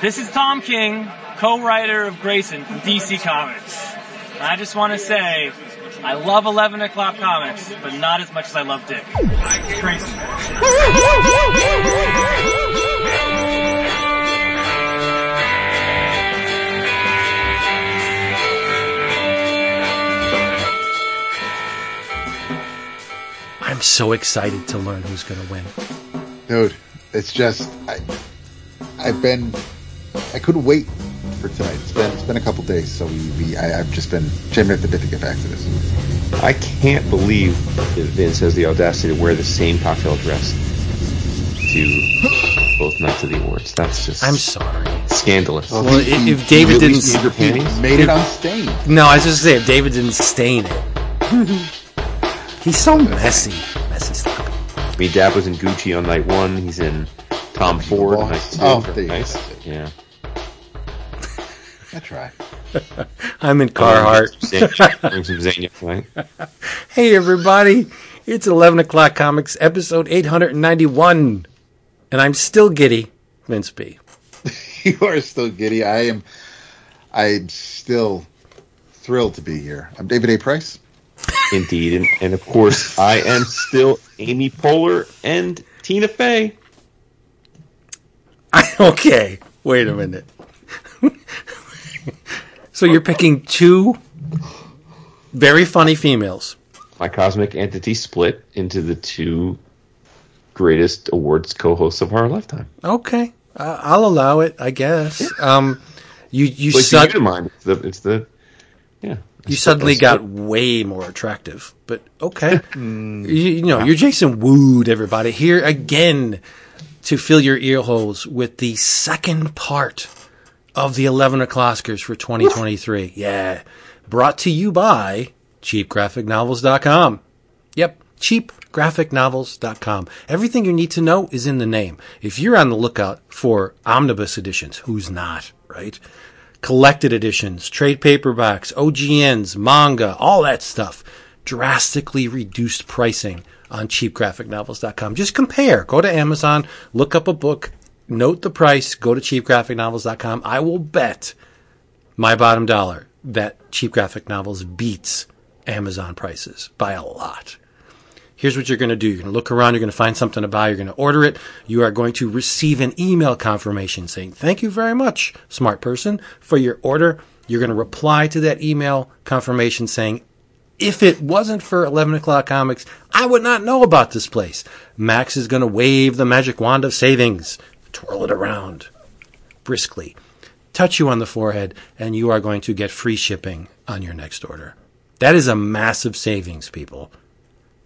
This is Tom King, co-writer of Grayson from DC Comics. And I just want to say, I love 11 o'clock comics, but not as much as I love Dick. Grayson. I'm so excited to learn who's going to win. Dude, it's just I, I've been I couldn't wait for tonight. It's been it's been a couple days, so we, we I, I've just been Jim have to get back to this. I can't believe that Vince has the audacity to wear the same cocktail dress to both nights of the awards. That's just I'm sorry. scandalous. Well, Well, he- i- if David he didn't least Your panties? made it unstained. No, I was just saying, if David didn't stain it. He's so messy. Messy sloppy. I mean, Dap was in Gucci on night one. He's in Tom Ford Boss. night two. Oh, there you go. nice. Yeah. That's right. I'm in Carhartt. Bring some Zanya tonight. Hey, everybody. It's 11 o'clock comics, episode 891. And I'm still giddy, Vince B. You are still giddy. I am. I'm still thrilled to be here. I'm David A. Price. Indeed. And, and of course, I am still Amy Poehler and Tina Fey. okay, wait a minute. So you're picking two very funny females. My cosmic entity split into the two greatest awards co-hosts of our lifetime. Okay, uh, I'll allow it, I guess. Um, you you, Like sud- mind. It's the, it's the yeah. you suddenly got way more attractive, but okay. you, you know, you're Jason Wood, everybody. Here again to fill your ear holes with the second part of the 11 O'Closcars for 2023. Yeah. Brought to you by cheapgraphicnovels.com. Yep. cheapgraphicnovels.com. Everything you need to know is in the name. If you're on the lookout for omnibus editions, who's not, right? Collected editions, trade paperbacks, OGNs, manga, all that stuff. Drastically reduced pricing on cheapgraphicnovels.com. Just compare. Go to Amazon, look up a book, note the price, go to cheapgraphicnovels.com. I will bet my bottom dollar that Cheap Graphic Novels beats Amazon prices by a lot. Here's what you're going to do. You're going to look around. You're going to find something to buy. You're going to order it. You are going to receive an email confirmation saying, thank you very much, smart person, for your order. You're going to reply to that email confirmation saying, if it wasn't for 11 o'clock comics, I would not know about this place. Max is going to wave the magic wand of savings, twirl it around briskly, touch you on the forehead, and you are going to get free shipping on your next order. That is a massive savings, people.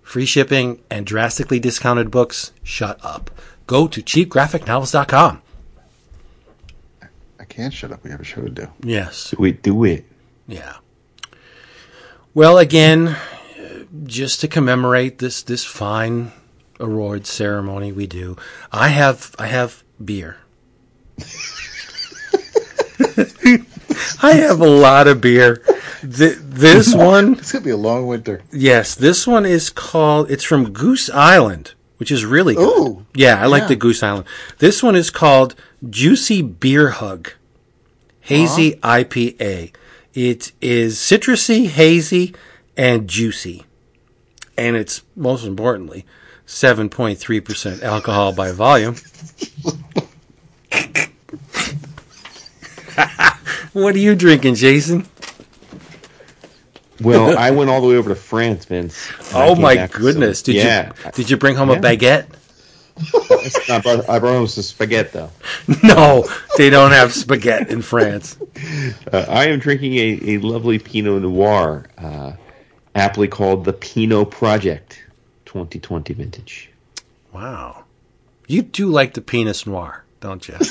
Free shipping and drastically discounted books, shut up. Go to cheapgraphicnovels.com. I can't shut up. We have a show to do. Yes. We. Do it. Yeah. Well, again, uh, just to commemorate this this fine awards ceremony we do, I have I have beer. I have a lot of beer. Th- this one, It's gonna be a long winter. yes, this one is called. It's from Goose Island, which is really good. Ooh, yeah, I like the Goose Island. This one is called Juicy Beer Hug, hazy IPA. It is citrusy, hazy, and juicy, and it's most importantly seven point three percent alcohol by volume. what are you drinking, Jason? Well, I went all the way over to France, Vince. Oh my goodness! some- Did yeah. you did you bring home Yeah. a baguette? I brought, I brought home some spaghetti, though. No, they don't have spaghetti in France. Uh, I am drinking a, a lovely Pinot Noir, uh, aptly called the Pinot Project 2020 vintage. Wow, you do like the Pinot Noir, don't you?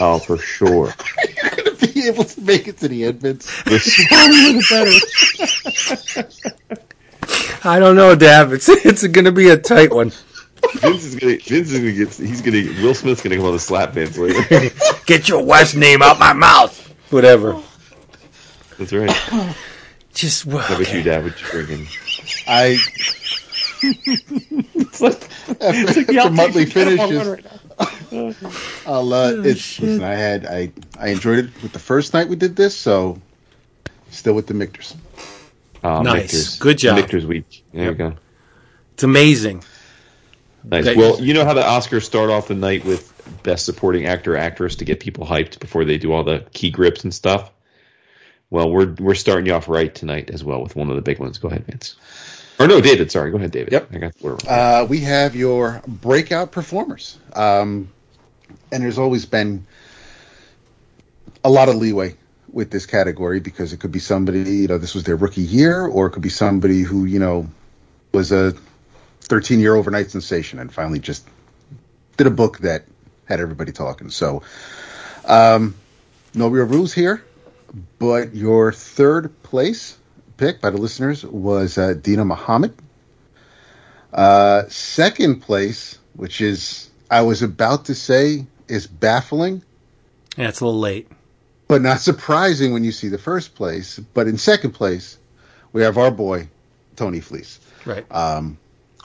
Oh, for sure. You're gonna be able to make it to the end, Vince. The smaller the better. I don't know, Dap. It's it's going to be a tight one. Vince is gonna. Vince is gonna get. He's gonna. Will Smith's gonna come on the slap Vince later. Get your wife's name out my mouth. Whatever. That's right. Just well, How about okay. you, Dad? What you drinking? I after, after monthly finishes, I'll, uh, it's, listen, I had I I enjoyed it with the first night we did this, so still with the Michter's. Uh, Nice. Michter's- Good job. Michter's week. There you go. It's amazing. Nice. That- well, you know how the Oscars start off the night with best supporting actor actress to get people hyped before they do all the key grips and stuff. Well, we're we're starting you off right tonight as well with one of the big ones. Go ahead, Vince. Or no, David. Sorry, go ahead, David. Yep. I got the order. Uh, we have your breakout performers, um, and there's always been a lot of leeway with this category because it could be somebody you know this was their rookie year, or it could be somebody who you know was a 13 year overnight sensation and finally just did a book that had everybody talking. So, um, no real rules here, but your third place pick by the listeners was uh, Deena Mohamed. Uh, second place, which is I was about to say is baffling, Yeah, it's a little late. but not surprising when you see the first place. But in second place, we have our boy Tony Fleecs. Right.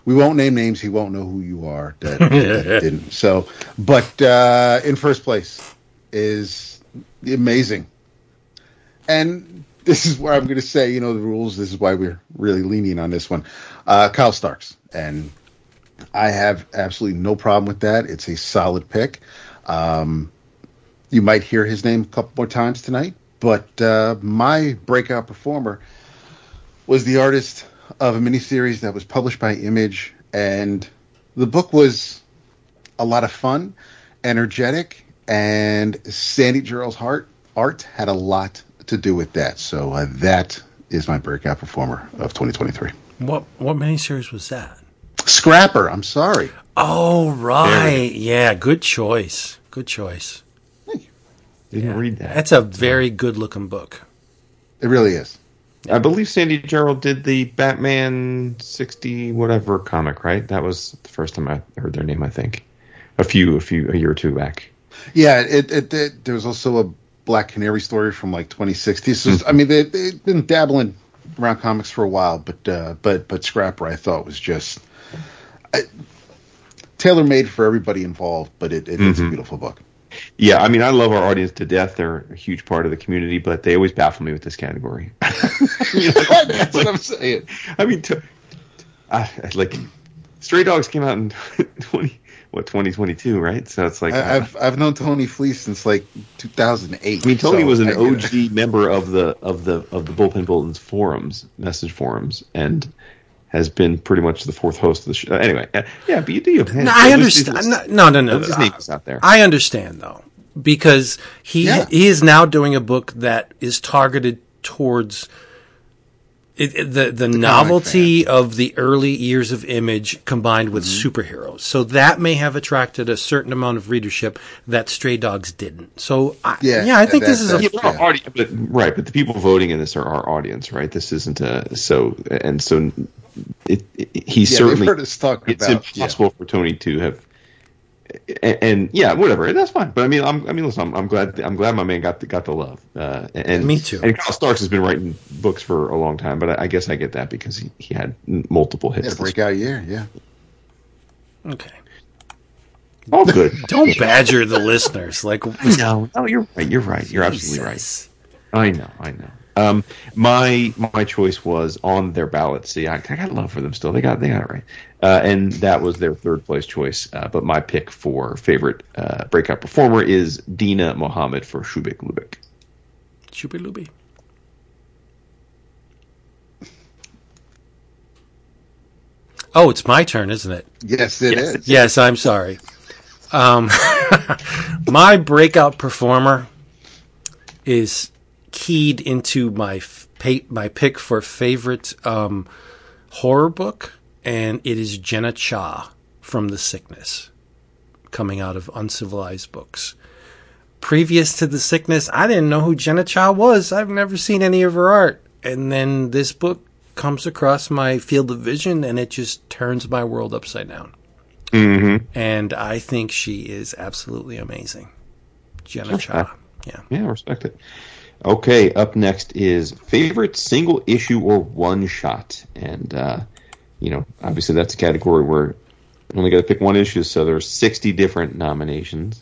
We won't name names. He won't know who you are. That, that didn't. So, but uh, in first place is amazing. And this is where I'm going to say, you know, the rules. This is why we're really leaning on this one. Uh, Kyle Starks, and I have absolutely no problem with that. It's a solid pick. Um, you might hear his name a couple more times tonight, but uh, my breakout performer was the artist of a miniseries that was published by Image, and the book was a lot of fun, energetic, and Sandy Jarrell's heart art had a lot to do with that. So uh, that is my breakout performer of 2023. What what miniseries was that? Scrapper. I'm sorry. Oh right, yeah, good choice. Good choice. Didn't read that. That's a very good looking book. It really is. I believe Sandy Jarrell did the Batman sixty whatever comic, right? That was the first time I heard their name. I think a few, a few, a year or two back. Yeah, it, it, it there was also a Black Canary story from like 2060. So I mean, they they've been dabbling around comics for a while, but uh, but but Scrapper I thought was just tailor made for everybody involved. But it, it it's a beautiful book. Yeah, I mean, I love our audience to death. They're a huge part of the community, but they always baffle me with this category. You know? That's what I'm saying. I mean, to, I, like Stray Dogs came out in twenty what twenty twenty two, right? So it's like I, I've I've known Tony Fleecs since like 2008. I mean, Tony so was an I get it. OG member of the of the of the Bullpen Bulletins forums, message forums, and has been pretty much the fourth host of the show. Anyway, uh, yeah, but you do. You No, I understand. No, no, no. His no. name is out there. I understand though, because he Yeah. he is now doing a book that is targeted towards it, it- the the, novelty of the early years of Image combined with Mm-hmm. superheroes. So that may have attracted a certain amount of readership that Stray Dogs didn't. So I, yeah, Yeah, I think that- this is a that- Yeah, but our audi- but, right, but the people voting in this are our audience, right? This isn't a so and so. It, it, he Yeah, certainly heard us talk it's about impossible for Tony to have. And, and yeah, whatever, that's fine. But I mean, I'm, I mean, listen, I'm, I'm glad, I'm glad my man got the, got the love. Uh, and Me too. And Kyle Starks has been writing books for a long time, but I, I guess I get that because he, he had multiple Yeah, hits. yeah, breakout year. Yeah. okay. All good. Don't badger the listeners. Like no, no, you're right. You're right. You're absolutely right. I know, I know. Um, my my choice was on their ballot. See, I, I got love for them still. They got they got it right, uh, and that was their third place choice. Uh, but my pick for favorite uh, breakout performer is Deena Mohamed for Shubeik Lubeik. Shooby Looby. Oh, it's my turn, isn't it? Yes, it is. Yes, Yes, I'm sorry. Um, my breakout performer is keyed into my f- pa- my pick for favorite um, horror book, and it is Jenna Cha from The Sickness, coming out of Uncivilized Books. Previous to The Sickness, I didn't know who Jenna Cha was. I've never seen any of her art, and then this book comes across my field of vision, and it just turns my world upside down and I think she is absolutely amazing. Jenna Cha. Yeah. Yeah, respect it. Okay, up next is favorite single issue or one shot, and uh, you know, obviously that's a category where you only got to pick one issue, so there's 60 different nominations.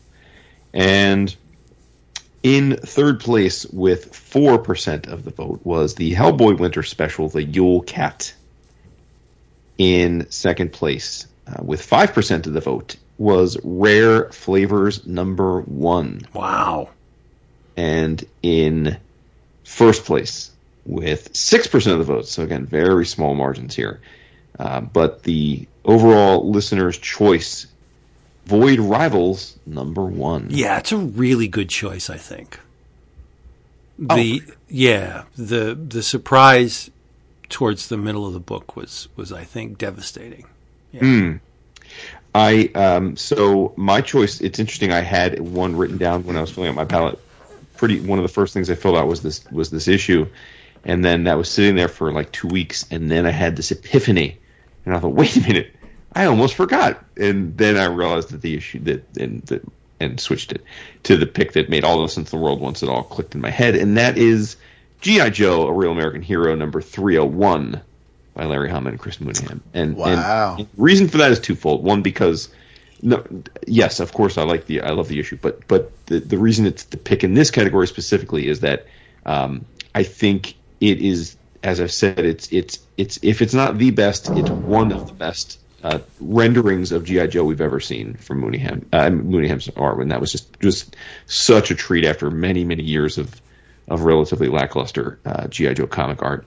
And in third place with 4% of the vote was the Hellboy Winter Special, The Yule Cat. In second place uh, with 5% of the vote was Rare Flavors number one. Wow. And in first place with 6% of the votes, so again, very small margins here. Uh, but the overall listener's choice, Void Rivals number one. Yeah, it's a really good choice, I think. The yeah, the the surprise towards the middle of the book was was I think devastating. I um so my choice. It's interesting. I had one written down when I was filling out my palette. Pretty one of the first things I filled out was this was this issue, and then that was sitting there for like two weeks, and then I had this epiphany, and I thought, wait a minute, I almost forgot, and then I realized that the issue that and that and switched it to the pick that made all the sense in the world once it all clicked in my head, and that is GI Joe: A Real American Hero number three hundred one by Larry Hama and Chris Mooneyham. And, Wow. and reason for that is twofold. One, because no, yes, of course, I like the I love the issue, but but the the reason it's the pick in this category specifically is that um, I think it is, as I've said, it's it's it's if it's not the best, it's one of the best. Uh, renderings of GI Joe we've ever seen from Mooneyham, uh, Mooneyham's art, and that was just just such a treat after many many years of of relatively lackluster uh, GI Joe comic art.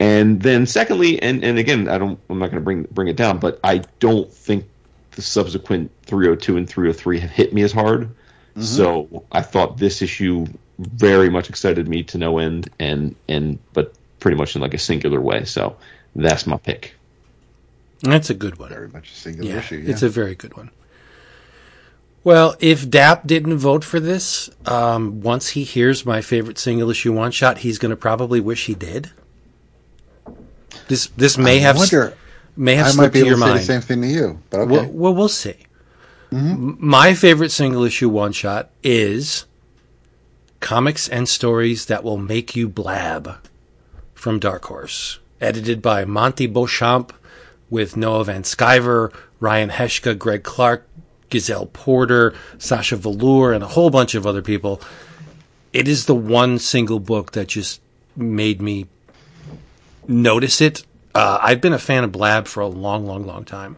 And then secondly, and, and again, I don't, I'm not going to bring bring it down, but I don't think the subsequent 302 and 303 have hit me as hard. So I thought this issue very much excited me to no end, and and but pretty much in like a singular way. So that's my pick. That's a good one. Very much a single Yeah, issue. Yeah. it's a very good one. Well, if Dap didn't vote for this, um, once he hears my favorite single issue one shot, he's going to probably wish he did. This this may I have wonder. may have I might be to able your to say the same thing to you, but okay. Well, well, we'll see. M- My favorite single issue one shot is Comics and Stories That Will Make You Blab from Dark Horse, edited by Monty Beauchamp with Noah Van Sciver, Ryan Heshka, Greg Clark, Giselle Porter, Sasha Velour, and a whole bunch of other people. It is the one single book that just made me notice it. Uh, I've been a fan of Blab for a long, long, long time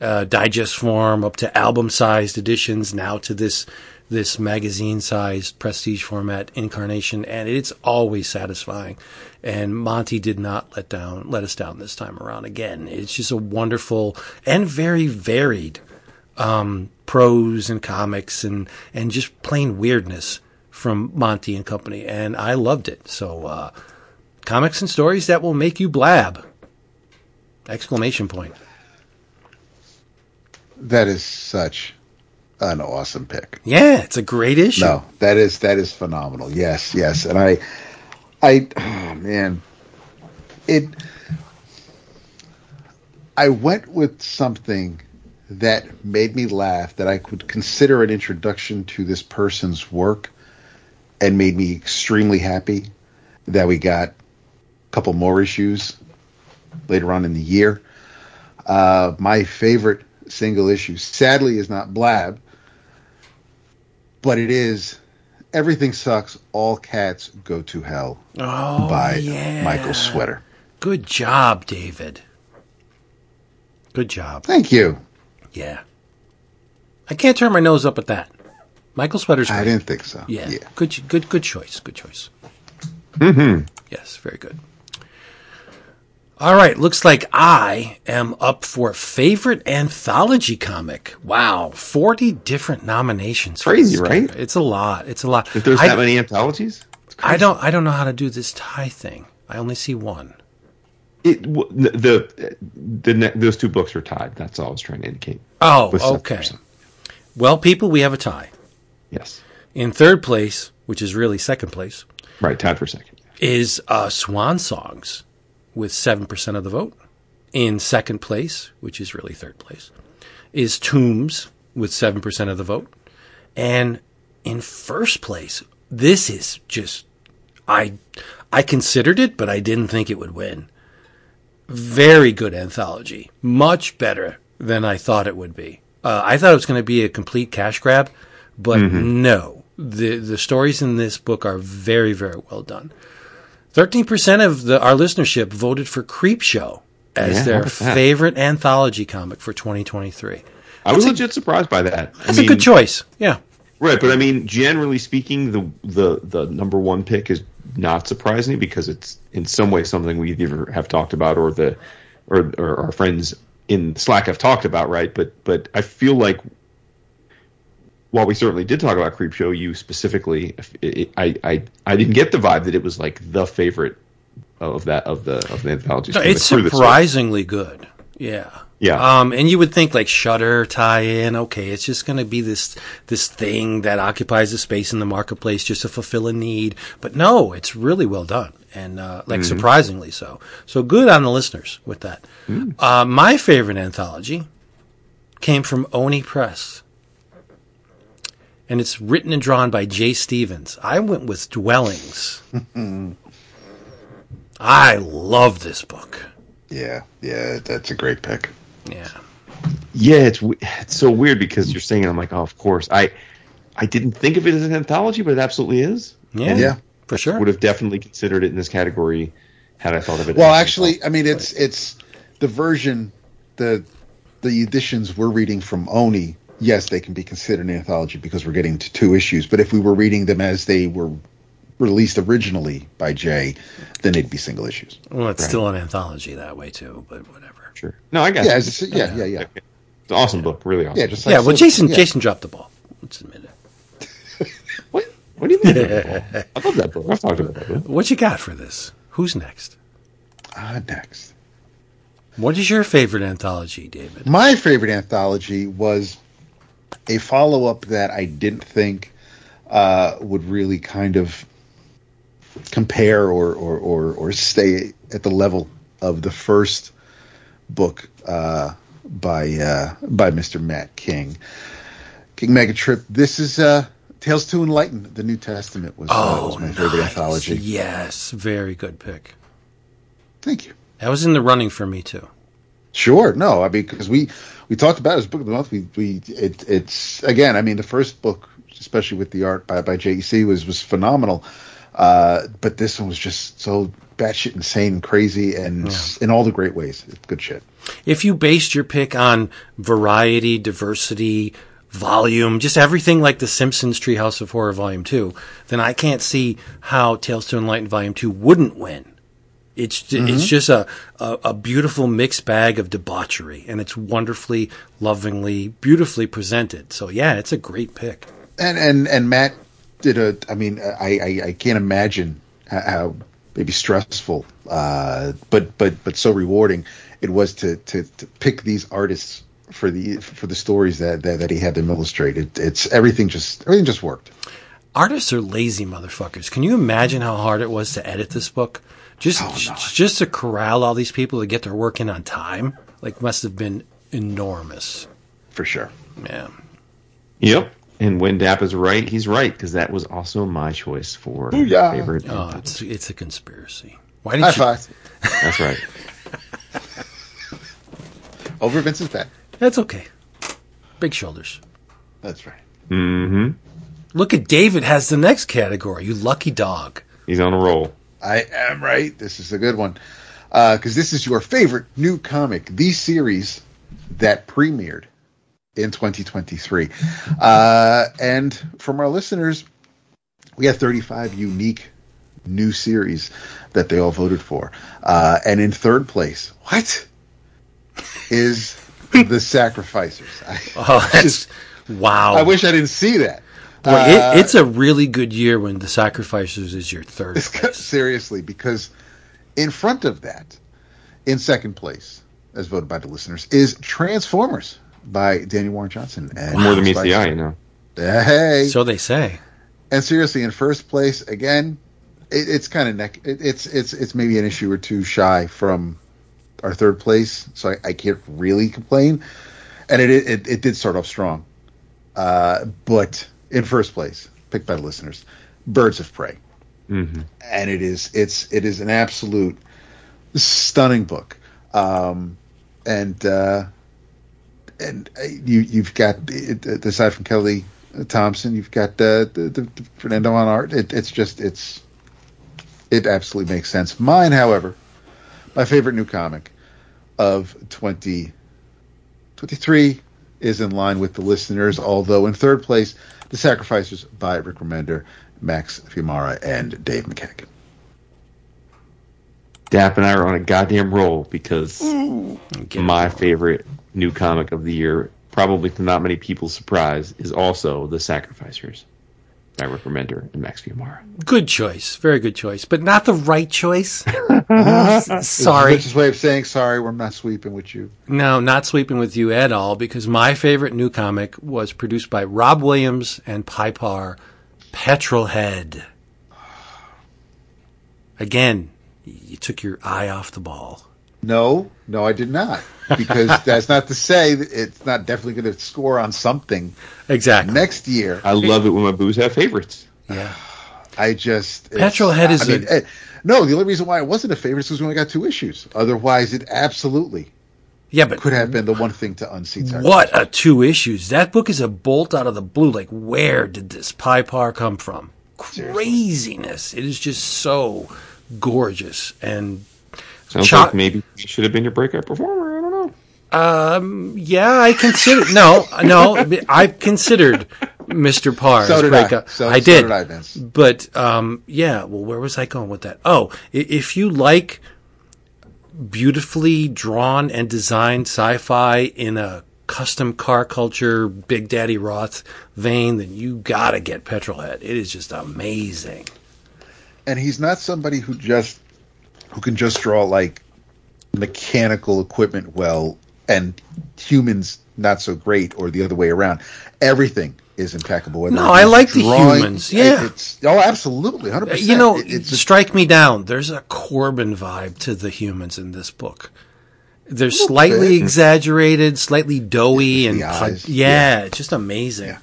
uh, digest form up to album sized editions now to this this magazine sized prestige format incarnation and it's always satisfying and Monty did not let down let us down this time around again it's just a wonderful and very varied um, prose and comics and and just plain weirdness from Monty and company and I loved it so uh, comics and stories that will make you blab exclamation point that is such an awesome pick. Yeah, it's a great issue. No, that is that is phenomenal. Yes, yes, and I, I, oh man, it. I went with something that made me laugh that I could consider an introduction to this person's work, and made me extremely happy that we got a couple more issues later on in the year. Uh, my favorite single issue, sadly, is not Blab but it is everything sucks all cats go to hell Oh, by yeah. michael sweater Good job, David. Good job. thank you Yeah. I can't turn my nose up at that. Michael Sweater's great. i didn't think so Yeah. yeah Good good good choice. Good choice. Mm-hmm. Yes, very good. All right, looks like I am up for favorite anthology comic. Wow, 40 different nominations. Crazy, right? It's a lot. It's a lot. If there's I, that many anthologies, I don't I don't know how to do this tie thing. I only see one. it w- the the those two books are tied. That's all I was trying to indicate. Oh, okay. Well, people, we have a tie. Yes, In third place, which is really second place, right. Tied for second. is uh, Swan Songs with 7% of the vote. In second place, which is really third place, is Tombs with 7% of the vote. And in first place, this is just I I considered it, but I didn't think it would win. Very good anthology. Much better than I thought it would be. Uh, I thought it was going to be a complete cash grab, but no. The the stories in this book are very very well done. Thirteen percent of the our listenership voted for Creepshow as Yeah, their favorite anthology comic for 2023. I was legit surprised by that. I That's mean, a good choice. Yeah. Right, but I mean, generally speaking, the the the number one pick is not surprising because it's in some way something we either have talked about or the or, or our friends in Slack have talked about, right? But but I feel like while we certainly did talk about Creepshow, you specifically, it, I I I didn't get the vibe that it was like the favorite of that of the of the anthology. No, it's the surprisingly good. Yeah. Yeah. Um, and you would think like Shudder tie in, okay, it's just going to be this this thing that occupies a space in the marketplace just to fulfill a need. But no, it's really well done and uh, like surprisingly so. So good on the listeners with that. Uh, my favorite anthology came from Oni Press. And it's written and drawn by Jay Stephens. I went with Dwellings. I love this book. Yeah, yeah, that's a great pick. Yeah. Yeah, it's it's so weird because you're saying it. I'm like, oh, of course. I I didn't think of it as an anthology, but it absolutely is. Yeah. Yeah. For sure. Would have definitely considered it in this category had I thought of it. Well, as actually, I mean, it's it's the version the the editions we're reading from Oni. Yes, they can be considered an anthology because we're getting to two issues. But if we were reading them as they were released originally by Jay, then they'd be single issues. Well, it's still an anthology that way too, but whatever. Sure. No, I got Yeah, you. yeah, yeah, yeah, It's an awesome book, really awesome. yeah. Just like Yeah, well, Jason, yeah. Jason dropped the ball. Let's admit it. What? What do you mean? I love that book. I've talked about that book. What you got for this? Who's next? Ah, next. What is your favorite anthology, David? My favorite anthology was a follow up that I didn't think uh, would really kind of compare or, or, or, or stay at the level of the first book uh, by uh, by Mr. Matt King. King Megatrip. This is uh, Tales to Enlighten. The New Testament was, uh, was my favorite Oh, anthology. Yes, very good pick. Thank you. That was in the running for me too. Sure. No, I mean because we we talked about it as book of the month. We we it, it's again. I mean the first book, especially with the art by by JEC, was was phenomenal. Uh, but this one was just so batshit insane and crazy, and in all the great ways. It's good shit. If you based your pick on variety, diversity, volume, just everything like The Simpsons Treehouse of Horror Volume 2, then I can't see how Tales to Enlighten Volume 2 wouldn't win. It's ju- it's just a, a, a beautiful mixed bag of debauchery, and it's wonderfully, lovingly, beautifully presented. So yeah, it's a great pick. And and and Matt did a. I mean, I I, I can't imagine how, maybe stressful, uh, but but but so rewarding it was to to, to pick these artists for the for the stories that that, that he had them illustrate. It's everything just everything just worked. Artists are lazy motherfuckers. Can you imagine how hard it was to edit this book? Just j- just to corral all these people to get their work in on time, like must have been enormous. For sure. Yeah. Yep. And when Dap is right, he's right because that was also my choice for Booyah. favorite. Oh, it's it's a conspiracy. Why did High you? five. That's right. Over Vince's back. That's okay. Big shoulders. That's right. Mm-hmm. Look at David has the next category. You lucky dog. He's on a roll. I am right. This is a good one. Because this is your favorite new comic, the series that premiered in 2023. Uh, and from our listeners, we had 35 unique new series that they all voted for. Uh, and in third place, what? Is The Sacrificers. I, Oh, that's wow. I wish I didn't see that. Boy, Uh, it, it's a really good year when the sacrificers is your third place. seriously because in front of that in second place as voted by the listeners is transformers by daniel warren johnson and More than meets Spike the eye, you know. hey So they say. and seriously in first place again it, it's kind of neck it, it's it's it's maybe an issue or two shy from our third place so i, I can't really complain and it, it it did start off strong uh but in first place picked by the listeners birds of prey Mm-hmm. and it is it's it is an absolute stunning book um and uh and uh, you you've got it, aside from Kelly Thompson, you've got uh, the, the, the Fernando on art. It, it's just it's it absolutely makes sense. Mine, however, my favorite new comic of 2023 is in line with the listeners, although in third place, The Sacrificers by Rick Remender, Max Fiumara, and Dave McCaig. Dap and I are on a goddamn roll because my favorite new comic of the year, probably to not many people's surprise, is also The Sacrificers by Rick Remender and Max Fiumara. Good choice. Very good choice. But not the right choice. sorry. It's way of saying sorry, we're not sweeping with you. No, not sweeping with you at all because my favorite new comic was produced by Rob Williams and Pye Parr, Petrolhead. Again, you took your eye off the ball. No, no, I did not. Because that's not to say that it's not definitely going to score on something Exactly. next year. I love it when my booze have favorites. Yeah. I just it's- Petrolhead is I mean, a- eh, no. The only reason why it wasn't a favorite is because we only got two issues. Otherwise, it absolutely Yeah, but could have been the one thing to unseat. Sarah. what a two issues. That book is a bolt out of the blue. Like, where did this Pye Parr come from? Craziness. It is just so gorgeous and Sounds Cho- like maybe he should have been your breakout performer. I don't know. Um, yeah, I considered. no, no, I've considered Mr. Parr So did I. So- I so did. did I, Vince. But um, yeah. Well, where was I going with that? Oh, if you like beautifully drawn and designed sci-fi in a custom car culture, Big Daddy Roth vein, then you gotta get Petrolhead. It is just amazing. and he's not somebody who just who can just draw like mechanical equipment well and humans not so great or the other way around everything is impeccable Whether No, I like the drawing- humans, yeah. it's oh absolutely 100% You know, It- it's just, strike me down. There's a Corben vibe to the humans in this book. They're slightly bit. exaggerated, slightly doughy, and The pu- eyes, yeah, it's just amazing. Yeah.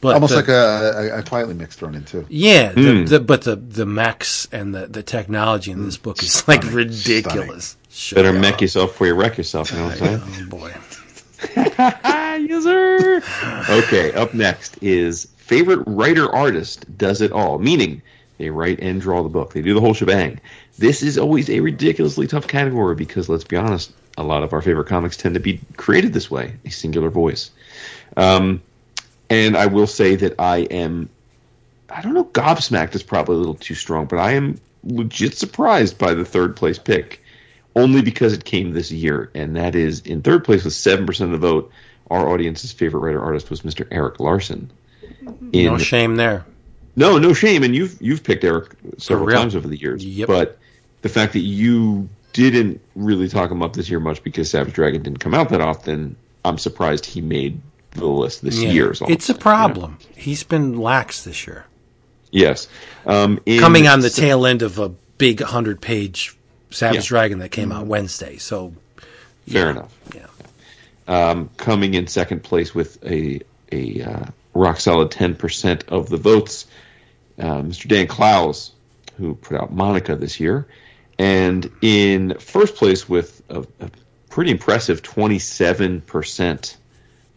But almost the- like a, a, a quietly mixed thrown in too yeah, the, hmm. the, but the the mechs and the, the technology in hmm. this book is like ridiculous. Better up. mech yourself before you wreck yourself. You know what I'm oh, saying? Oh boy. yes, sir. Okay, up next is favorite writer artist does it all, meaning they write and draw the book. They do the whole shebang. This is always a ridiculously tough category because let's be honest, a lot of our favorite comics tend to be created this way, a singular voice. Um, and I will say that I am, I don't know, gobsmacked is probably a little too strong, but I am legit surprised by the third place pick only because it came this year, and that is in third place with seven percent of the vote. Our audience's favorite writer artist was Mr. Erik Larsen. In No shame there. no, no shame, and you've you've picked Erik several times over the years. Yep. But the fact that you didn't really talk him up this year much because Savage Dragon didn't come out that often, I'm surprised he made the list this Yeah. year. It's a I'm saying, problem. He's been lax this year. Yes, um, in Coming on the se- tail end of a big hundred page Savage Yeah. Dragon that came out Wednesday. So Fair enough. yeah. um, coming in second place with a a uh, rock solid ten percent of the votes. Uh, Mr. Dan Clowes, who put out Monica this year, and in first place with a, a pretty impressive twenty seven percent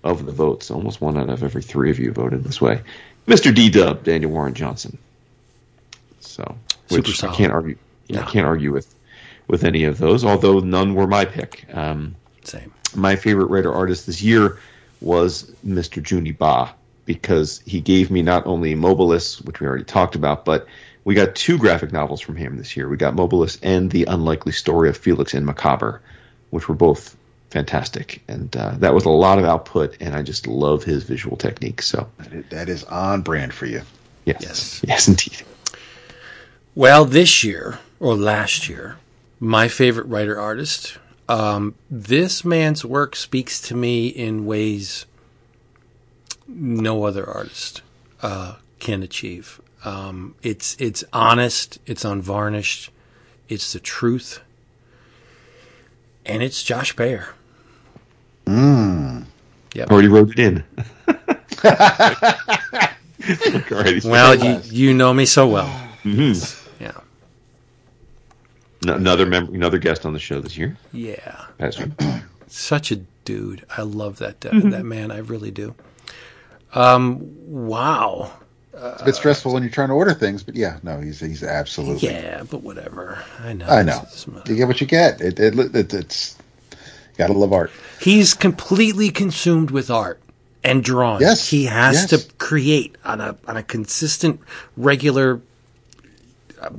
of the votes. Almost one out of every three of you voted this way. Mr. D Dub, Daniel Warren Johnson. So, which Super I can't argue. Yeah, No. I can't argue with with any of those. Although none were my pick. Um, Same. my favorite writer artist this year was Mr. Juni Ba because he gave me not only Mobilis, which we already talked about, but we got two graphic novels from him this year. We got Mobilis and The Unlikely Story of Felix and Macabre, which were both fantastic. And uh, that was a lot of output, and I just love his visual technique. So, That is- that is on brand for you yes, Yes. yes, indeed. Well, this year or last year, my favorite writer artist. Um, this man's work speaks to me in ways no other artist uh, can achieve. Um, it's it's honest, it's unvarnished, it's the truth, and it's Josh Bayer. Mmm. Yeah. Already wrote it in. Already Well, you you know me so well. Mm-hmm. Yeah, another member, another guest on the show this year, yeah. Pastor. such a dude. I love that uh, that man. I really do. Um, wow. It's a bit stressful when you're trying to order things, but yeah, no, he's he's absolutely. Yeah, but whatever. I know. I know. It's- it's- You get what you get. It, it, it it's gotta love art. He's completely consumed with art and drawing. Yes, he has yes. to create on a on a consistent, regular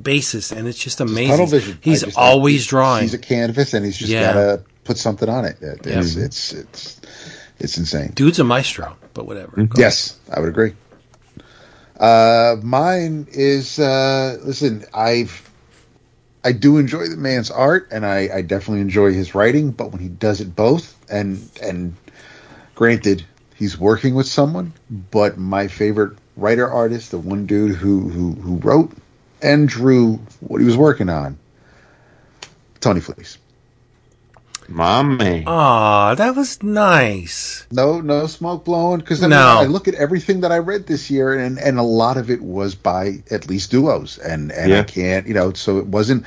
basis, and it's just amazing. Tunnel vision. He's just- always drawing. He's a canvas, and he's just Yeah. gotta put something on it. It- It's it's it's it's insane. Dude's a maestro, but whatever. Go Yes, I would agree. Uh, mine is uh, listen. I've I do enjoy the man's art, and I, I definitely enjoy his writing. But when he does it both, and and granted, he's working with someone, but my favorite writer artist, the one dude who who who wrote and drew what he was working on, Tony Fleecs. My man. Aw, that was nice. No, no smoke blowing. Because I, No. I look at everything that I read this year, and and a lot of it was by at least duos, and and I can't, you know, so it wasn't.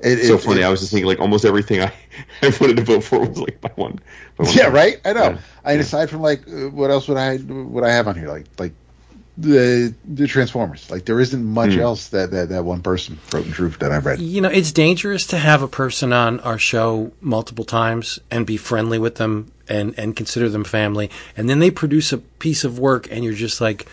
It, so it- funny. it- I was just thinking, like almost everything I, I wanted to vote for was like by one. By one yeah, right. I know. Yeah. And aside from like, uh, what else would I would I have on here? Like like the the Transformers. Like there isn't much Hmm. else that, that that one person wrote in truth that I've read. You know, it's dangerous to have a person on our show multiple times and be friendly with them and, and consider them family. And then they produce a piece of work and you're just like,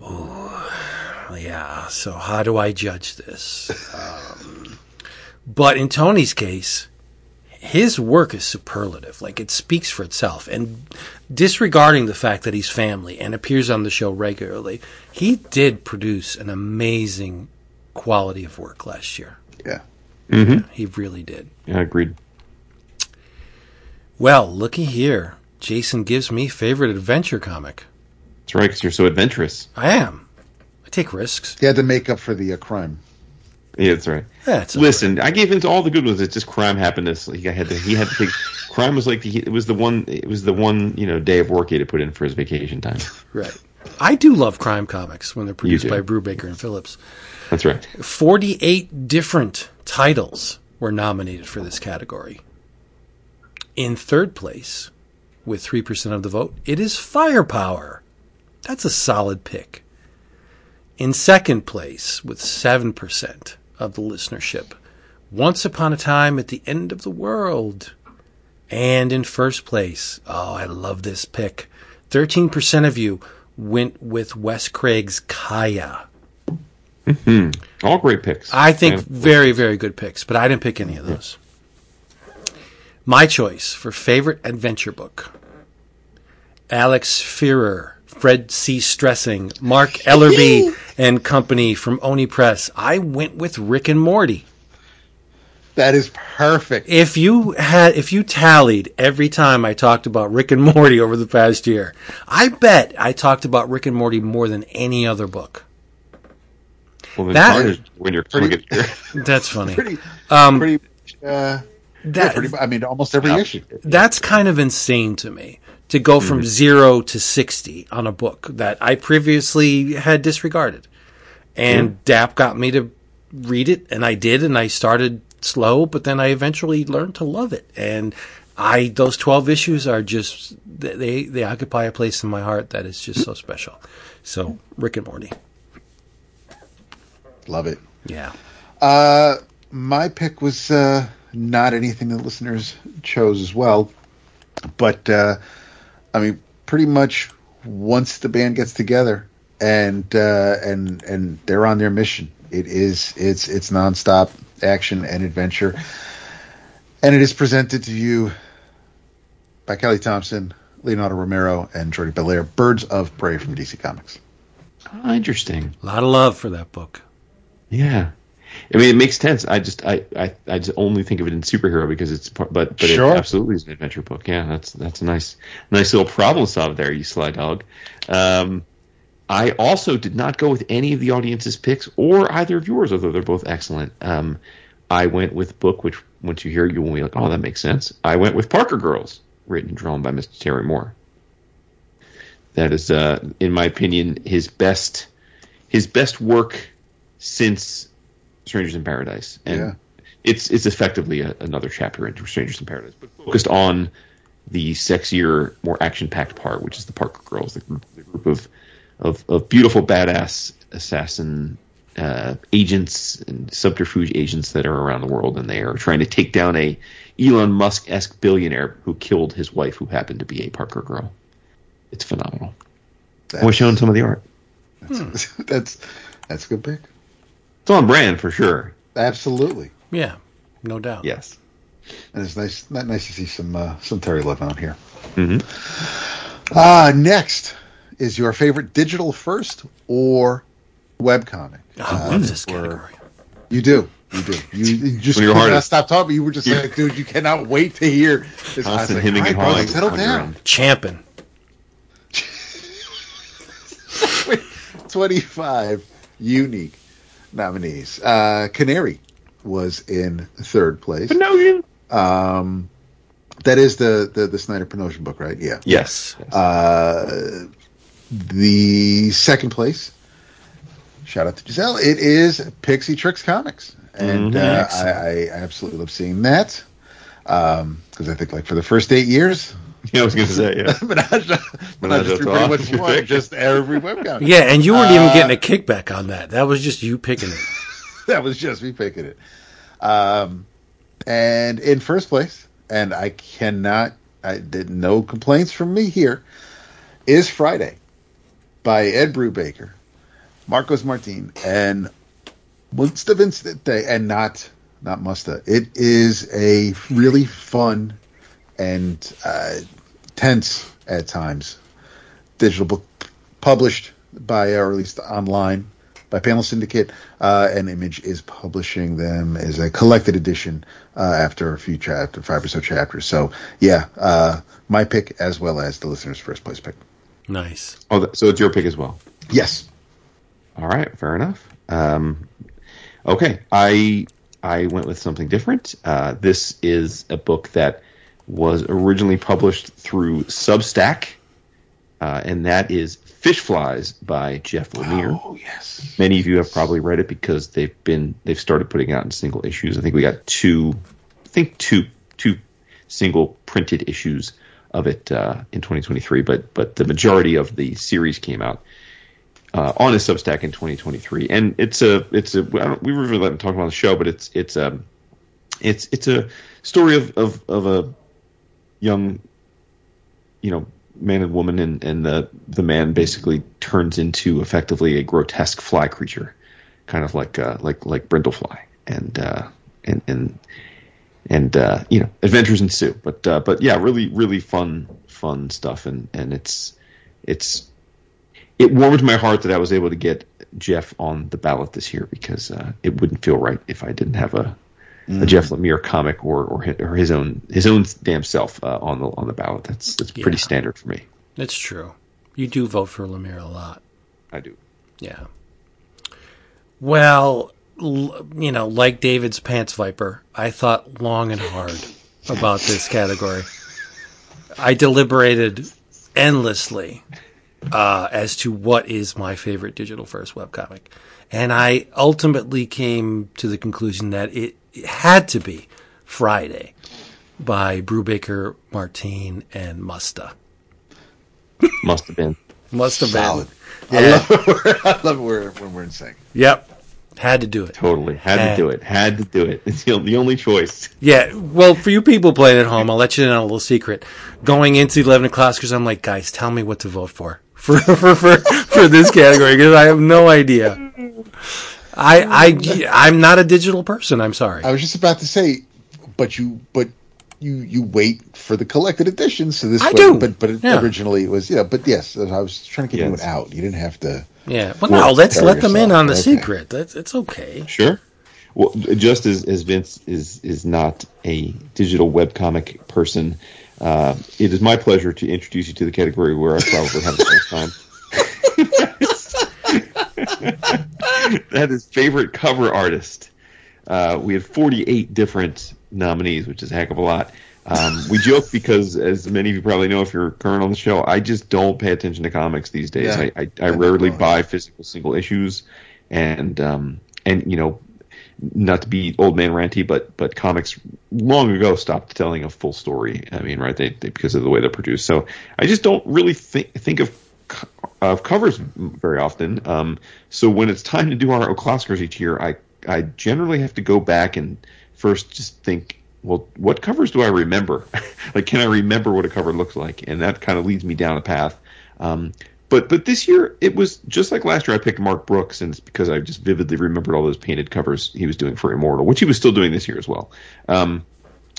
oh, yeah, so how do I judge this? Um, but in Tony's case, his work is superlative. Like it speaks for itself. And disregarding the fact that he's family and appears on the show regularly, he did produce an amazing quality of work last year. Yeah. He really did. Yeah, agreed. Well, looky here. Jason gives me favorite adventure comic. That's right, because you're so adventurous. I am. I take risks. He had to make up for the uh, crime. Yeah, that's right. It's Listen, I gave him to all the good ones. It's just crime happiness. This he had to. He had to take. crime was like the, it was the one. It was the one you know day of work he had to put in for his vacation time. right. I do love crime comics when they're produced by Brubaker and Phillips. That's right. 48 different titles were nominated for this category. In third place, with 3% of the vote, it is Firepower. That's a solid pick. In second place, with 7% of the listenership, Once Upon a Time at the End of the World. And in first place, oh, I love this pick. 13% of you went with Wes Craig's Kaya. Mm-hmm. All great picks. I think Yeah. very, very good picks, but I didn't pick any of those. My choice for favorite adventure book Alex Firer, Fred C. Stresing, Marc Ellerby, and company from Oni Press. I went with Rick and Morty. That is perfect. If you had, if you tallied every time I talked about Rick and Morty over the past year, I bet I talked about Rick and Morty more than any other book. well, then that- when you're Pretty- coming here. That's funny. Pretty, Um, pretty. Uh, yeah, that, pretty. I mean, almost every issue. that's kind of insane to me to go from zero to 60 on a book that I previously had disregarded. And DAP got me to read it, and I did, and I started slow, but then I eventually learned to love it. And I, those 12 issues are just, they, they occupy a place in my heart that is just so special. So, Rick and Morty. Love it. Yeah. Uh, my pick was uh, not anything that listeners chose as well, but uh, I mean, pretty much once the band gets together and uh, and and they're on their mission, it is it's it's nonstop action and adventure, and it is presented to you by Kelly Thompson, Leonardo Romero, and Jordie Bellaire, Birds of Prey from DC Comics. Ah, interesting. A lot of love for that book. Yeah. I mean, it makes sense. I just, I, I, I just only think of it in superhero because it's, part, but, but Sure. it absolutely is an adventure book. Yeah, that's, that's a nice, nice little problem solved there, you sly dog. Um, I also did not go with any of the audience's picks or either of yours, although they're both excellent. Um, I went with a book which, once you hear, it, you will be like, oh, that makes sense. I went with Parker Girls, written and drawn by Mr. Terry Moore. That is, uh, in my opinion, his best, his best work since Strangers in Paradise. And Yeah. it's it's effectively a, another chapter into Strangers in Paradise, but focused on the sexier, more action-packed part, which is the Parker Girls, the group, the group of, of of beautiful, badass assassin uh, agents and subterfuge agents that are around the world, and they are trying to take down a Elon Musk esque billionaire who killed his wife, who happened to be a Parker girl. It's phenomenal. I was showing some of the art. That's, that's that's a good pick. It's on brand for sure. Absolutely. Yeah, no doubt. Yes. And it's nice nice to see some uh, some Terry Levin on here. hmm Uh next is your favorite digital first or webcomic. I Uh, love this category. You do. You do. You, you just When you're could not hardest. stop talking. You were just like, dude, you cannot wait to hear this. Constant like, hemming "All and right, brother, hawing. settle down. own. Champing. 25 unique nominees. Uh, Canary was in third place. Pinocchio. Um, that is the, the, the Snyder Promotion book, right? Yeah. Yes. yes. Uh, the second place, shout out to Giselle, it is Pixie Trix Comix. And Mhm. uh, I, I absolutely love seeing that. Because I think, like, for the first eight years, yeah, I was going to say, yeah. Menage, Menage Menage threw a pretty Trois. much won just every webcomic. Yeah, and you weren't even Uh, getting a kickback on that. That was just you picking it. that was just me picking it. Um, and in first place, and I cannot, I did no complaints from me here, is Friday by Ed Brubaker, Marcos Martin, and Musta Vincente, and not not Musta. It is a really fun and uh, tense at times digital book published by, or at least online, by Panel Syndicate, uh, and Image is publishing them as a collected edition uh, after a few chapter, five or so chapters. So, yeah, uh, my pick as well as the listener's first place pick. Nice. Oh, so it's your pick as well. Yes. All right, fair enough. Um, okay, I I went with something different. Uh, this is a book that was originally published through Substack, uh, and that is Fish Flies by Jeff Lemire. Oh, yes. Many of you have probably read it because they've been they've started putting out in single issues. I think we got two, I think two two single printed issues of it uh, in 2023, but but the majority of the series came out uh, on his Substack in 2023, and it's a it's a I don't, we were really let him talk about the show, but it's it's a it's it's a story of of, of a young you know man and woman, and and the the man basically turns into effectively a grotesque fly creature, kind of like uh, like like Brundlefly, and uh, and and and uh, you know adventures ensue. But uh, but yeah, really really fun fun stuff, and and it's it's it warmed my heart that I was able to get Jeff on the ballot this year because uh, it wouldn't feel right if I didn't have a, a Jeff Lemire comic or or his, or his own his own damn self uh, on the on the ballot. That's that's pretty Yeah. standard for me. That's true. You do vote for Lemire a lot. I do. Yeah. Well, you know, like David's pants viper, I thought long and hard about this category. I deliberated endlessly uh, as to what is my favorite digital first webcomic. And I ultimately came to the conclusion that it, it had to be Friday by Brubaker, Martine, and Musta. Must have been. Must have Solid. been. I Yeah. love, it. I love it where- when we're in sync. Yep. Had to do it. Totally. Had to do it. Had to do it. It's the, the only choice. Yeah, well, for you people playing at home, I'll let you in on a little secret. Going into 11 o'clock, because I'm like, guys, tell me what to vote for for for for, for this category because I have no idea. I I I'm not a digital person. I'm sorry. I was just about to say, but you, but you, you wait for the collected edition. So this, I was, do. but but it, Yeah. originally it was yeah. But yes, I was trying to get Yes. you out. You didn't have to. Yeah, but Well, no, let's tell let them in on the Okay. secret. That's it's okay. Sure. Well, just as, as Vince is is not a digital webcomic person, uh, it is my pleasure to introduce you to the category where I probably have the most time. that is favorite cover artist. Uh, we had 48 different nominees, which is a heck of a lot. Um, we joke because, as many of you probably know, if you're current on the show, I just don't pay attention to comics these days. Yeah. I, I, I rarely buy physical single issues, and um, and you know, not to be old man ranty, but but comics long ago stopped telling a full story. I mean, right? They, they because of the way they're produced. So I just don't really think think of of covers very often. Um, so when it's time to do our classics each year, I I generally have to go back and first just think, well, what covers do I remember? like, can I remember what a cover looks like? And that kind of leads me down a path. Um, but but this year it was just like last year. I picked Mark Brooks, and it's because I just vividly remembered all those painted covers he was doing for Immortal, which he was still doing this year as well. Um,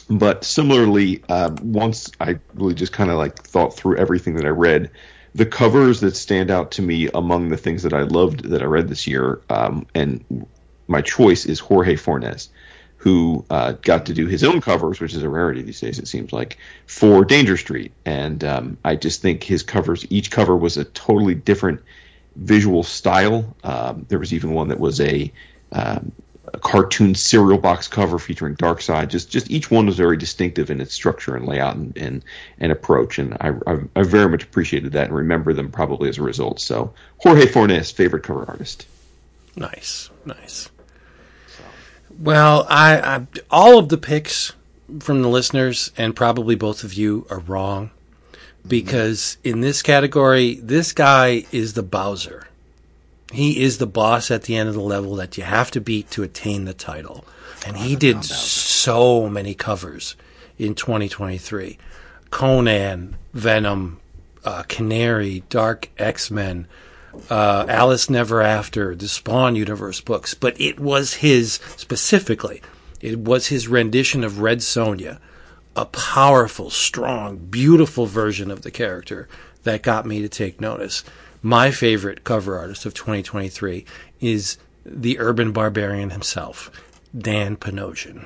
but similarly, uh, once I really just kind of like thought through everything that I read, the covers that stand out to me among the things that I loved that I read this year, um, and my choice is Jorge Fornes who uh, got to do his own covers, which is a rarity these days, it seems like, for Danger Street. And um, I just think his covers, each cover was a totally different visual style. Um, there was even one that was a, um, a cartoon cereal box cover featuring Darkseid. Just, just each one was very distinctive in its structure and layout and, and, and approach. And I, I, I very much appreciated that and remember them probably as a result. So Jorge Fornes, favorite cover artist. Nice, nice. Well, I, I all of the picks from the listeners and probably both of you are wrong because in this category, this guy is the Bowser. He is the boss at the end of the level that you have to beat to attain the title. And he did so many covers in 2023. Conan, Venom, uh, Canary, Dark X Men, uh, Alice Never After, the Spawn Universe books, but it was his specifically. It was his rendition of Red Sonja, a powerful, strong, beautiful version of the character that got me to take notice. My favorite cover artist of 2023 is the urban barbarian himself, Dan Panosian.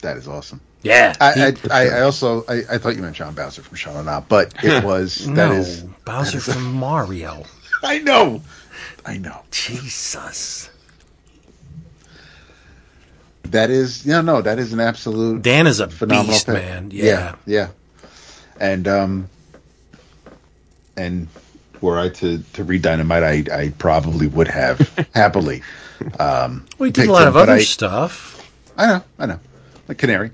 That is awesome. Yeah, I, I, I, also I, I, thought you meant John Bowser from Shaun not, but it was no, that is Bowser that is from Mario. I know, I know. Jesus, that is no, no, that is an absolute. Dan is a phenomenal beast, pick. man. Yeah. yeah, yeah, and um, and were I to to read Dynamite, I I probably would have happily. Um, well, he did a lot him, of other I- stuff. I know, I know, like Canary,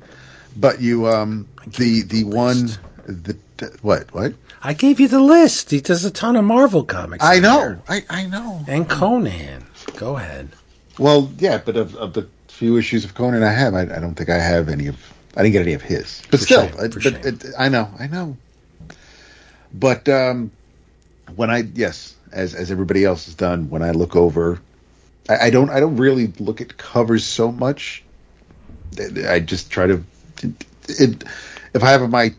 but you um the the one the what what I gave you the list. He does a ton of Marvel comics. I know there. I I know. And Conan. Go ahead. Well, yeah, but of, of the few issues of Conan I have, I, I don't think I have any of. I didn't get any of his, but For still, shame, it- for but shame. it, I know, I know. But um, when I yes, as as everybody else has done, when I look over, I, I don't I don't really look at covers so much. I just try to. It, if I have my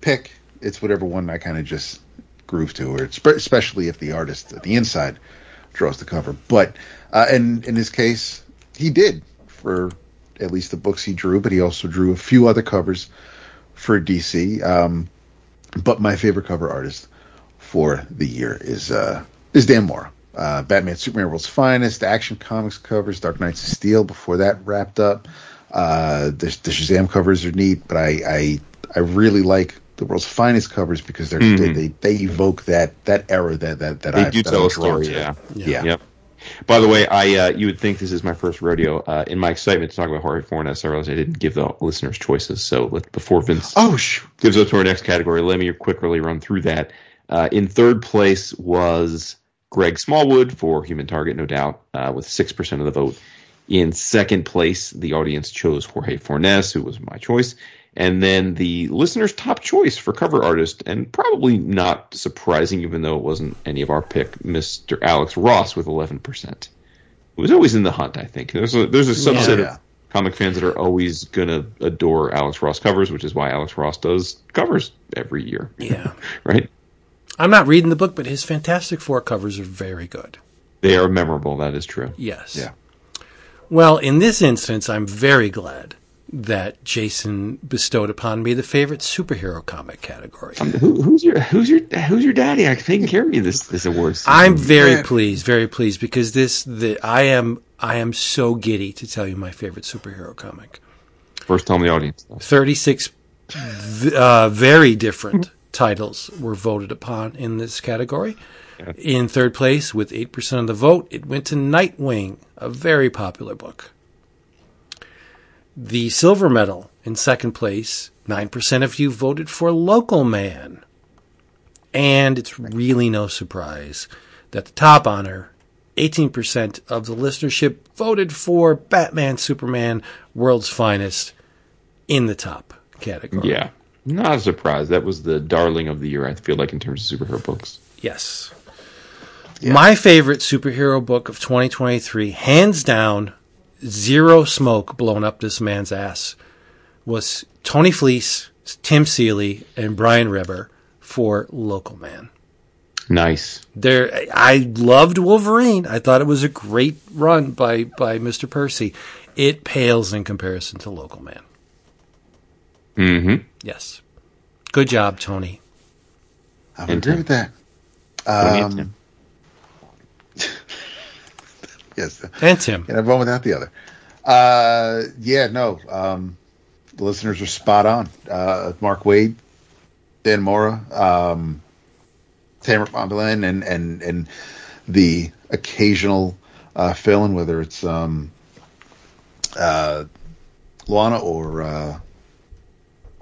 pick, it's whatever one I kind of just groove to, or especially if the artist at the inside draws the cover. But uh, in in his case, he did for at least the books he drew, but he also drew a few other covers for DC. Um, but my favorite cover artist for the year is uh, is Dan Mora. Uh, Batman Superman World's Finest, Action Comics covers, Dark Knights of Steel before that wrapped up. Uh, the, the Shazam covers are neat, but I, I I really like the world's finest covers because they're they, they they evoke that that era that that that They I do that tell a story, to. yeah. yeah. Yep. By the way, I uh, you would think this is my first rodeo. Uh, in my excitement to talk about Jorge Fornes, I realized I didn't give the listeners choices. So let, before Vince Oh shoot! gives us to our next category, let me quickly run through that. Uh, in third place was Greg Smallwood for Human Target, no doubt, uh, with six percent of the vote. In second place, the audience chose Jorge Fornes, who was my choice. And then the listener's top choice for cover artist, and probably not surprising, even though it wasn't any of our pick, Mr. Alex Ross with 11%. Who was always in the hunt, I think. There's a, there's a subset Yeah. of comic fans that are always going to adore Alex Ross covers, which is why Alex Ross does covers every year. Yeah. right? I'm not reading the book, but his Fantastic Four covers are very good. They are memorable, that is true. Yes. Yeah. Well, in this instance, I'm very glad that Jason bestowed upon me the favorite superhero comic category. Who, who's your who's your who's your daddy? I'm taking care of you this this award season. I'm very Yeah. pleased, very pleased because this the I am I am so giddy to tell you my favorite superhero comic. first time in the audience. though. 36 uh, very different titles were voted upon in this category. In third place, with 8% of the vote, it went to Nightwing, a very popular book. The silver medal in second place, 9% of you voted for Local Man. And it's really no surprise that the top honor, 18% of the listenership voted for Batman Superman World's Finest in the top category. Yeah. Not a surprise. That was the darling of the year, I feel like, in terms of superhero books. Yes. My favorite superhero book of 2023, hands down, zero smoke blown up this man's ass, was Tony Fleecs, Tim Seeley, and Brian Reber for Local Man. Nice. There, I loved Wolverine. I thought it was a great run by by Mr. Percy. It pales in comparison to Local Man. Mm-hmm. Yes, good job, Tony. I would And agree with that. Tony and Um, Tim. yes, And Tim. and one without the other. Uh, yeah, no. Um, the listeners are spot on. Uh, Mark Waid, Dan Mora, um, Tamra Bonvillain, and and and the occasional uh, fill-in, whether it's um, uh, Lana or uh,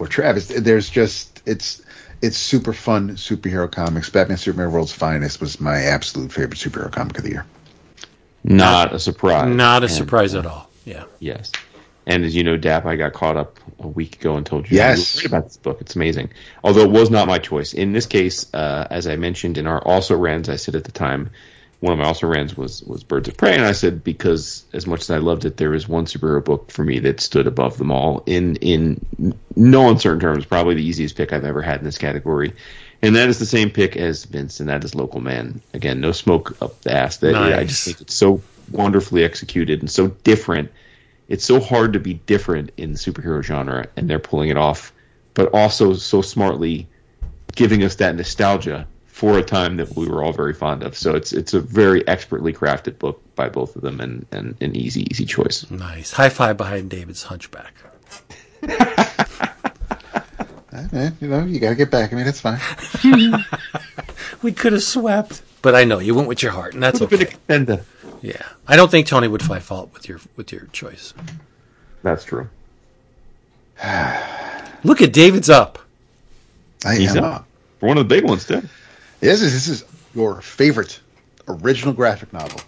or Travis. There's just it's it's super fun superhero comics. Batman Superman World's Finest was my absolute favorite superhero comic of the year. Not a surprise. Not a And, surprise at all. Yeah. Yes. And as you know, Dap, I got caught up a week ago and told you Yes. you were right about this book. It's amazing. Although it was not my choice. In this case, uh, as I mentioned in our also rans, I said at the time, one of my also rans was, was Birds of Prey. And I said, because as much as I loved it, there is one superhero book for me that stood above them all in, in no uncertain terms, probably the easiest pick I've ever had in this category. And that is the same pick as Vince, and that is Local Man. Again, no smoke up the ass. That I just think it's so wonderfully executed and so different it's so hard to be different in the superhero genre, and they're pulling it off, but also so smartly giving us that nostalgia for a time that we were all very fond of. So it's it's a very expertly crafted book by both of them, and, and an easy easy choice. Nice. High five behind David's hunchback. You know, you gotta get back. I mean, it's fine. We could have swept. But I know you went with your heart, and that's okay. contender. Yeah. I don't think Tony would find fault with your with your choice. That's true. Look at David's up. I He's am up. up. For one of the big ones, too. This is this is your favorite original graphic novel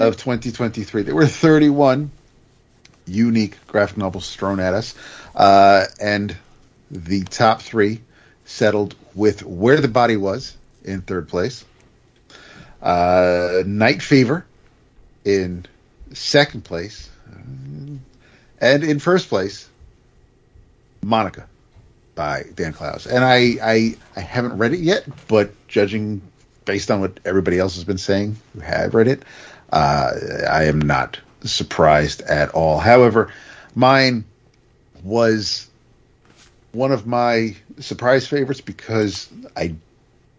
of 2023. There were 31 unique graphic novels thrown at us, uh, and the top three settled with "Where the Body Was" in third place, uh, "Night Fever" in second place, and in first place, "Monica." By Dan Clowes. And I, I I haven't read it yet, but judging based on what everybody else has been saying who have read it, uh, I am not surprised at all. However, mine was one of my surprise favorites because I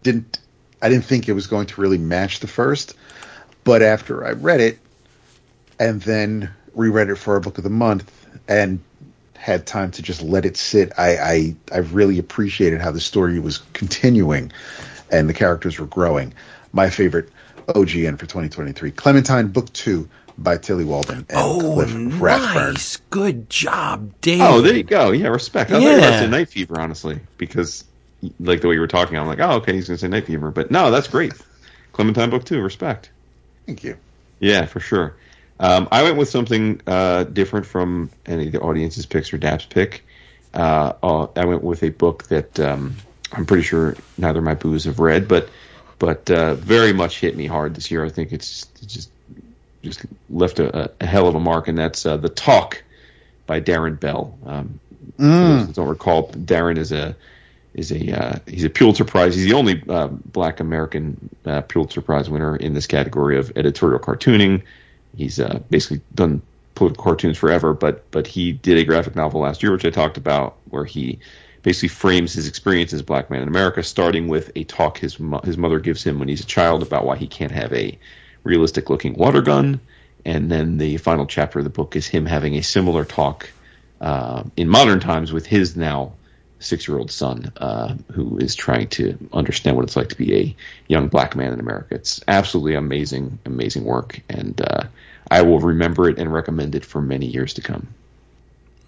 didn't I didn't think it was going to really match the first, but after I read it and then reread it for a book of the month and had time to just let it sit, I, I I really appreciated how the story was continuing and the characters were growing. My favorite OGN for 2023, Clementine Book Two by Tillie Walden and Oh, Cliff Rathburn. nice. Good job, David. Oh, there you go. Yeah, respect. I thought you were Yeah. going to say Night Fever, honestly, because like the way you were talking, I'm like, oh, okay, he's going to say Night Fever. But no, that's great. Clementine Book 2, respect. Thank you. Yeah, for sure. Um, I went with something uh, different from any of the audience's picks or DAP's pick. Uh, uh, I went with a book that um, I'm pretty sure neither of my boos have read, but but uh, very much hit me hard this year. I think it's, it's just just left a, a hell of a mark, and that's uh, the Talk by Darrin Bell. Um, those don't recall, Darrin is a is a uh, he's a Pulitzer Prize. He's the only uh, Black American uh, Pulitzer Prize winner in this category of editorial cartooning. He's uh, basically done political cartoons forever, but but he did a graphic novel last year, which I talked about, where he basically frames his experience as a black man in America, starting with a talk his mo- his mother gives him when he's a child about why he can't have a realistic looking water gun, and then the final chapter of the book is him having a similar talk uh, in modern times with his now six year old son uh, who is trying to understand what it's like to be a young black man in America. It's absolutely amazing, amazing work, and uh, I will remember it and recommend it for many years to come.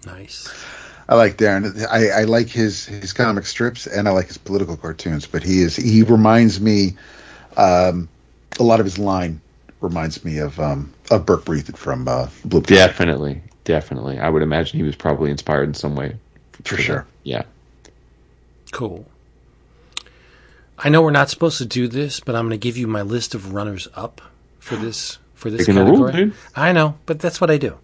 Nice. I like Darrin. I, I like his his comic strips and I like his political cartoons. But he is he reminds me, um, a lot of his line reminds me of um of Berke Breathed from uh, Blue. Definitely, definitely. I would imagine he was probably inspired in some way. For sure. Yeah. Cool. I know we're not supposed to do this, but I'm going to give you my list of runners up for this for this the category. rule, dude. I know, but that's what I do.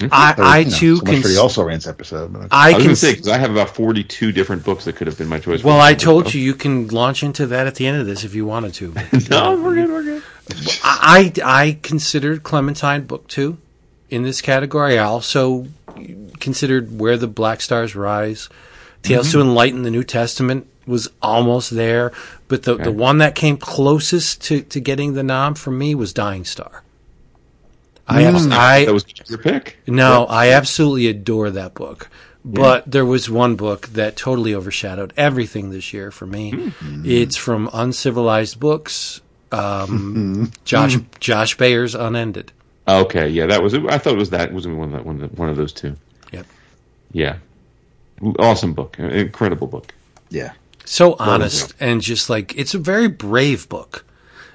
Hmm? I, I You too so can. for the also rants episode. But I I can. say because I have about forty-two different books that could have been my choice. Well, I told you you can launch into that at the end of this if you wanted to. no, we're good. We're good. I I considered Clementine book two in this category. I also considered Where the Black Stars Rise. Tales mm-hmm. to Enlighten the New Testament was almost there, but the, the one that came closest to, to getting the nom for me was Dying Star. I, mm. abs- I That was your pick. no, I absolutely adore that book. But there was one book that totally overshadowed everything this year for me. Mm-hmm. It's from Uncivilized Books, um, Josh Josh Bayer's Unended. Okay, yeah, that was. I thought it was that was one of that one of, one of those two. Yep. Yeah, awesome book, incredible book. yeah, So honest and just like it's a very brave book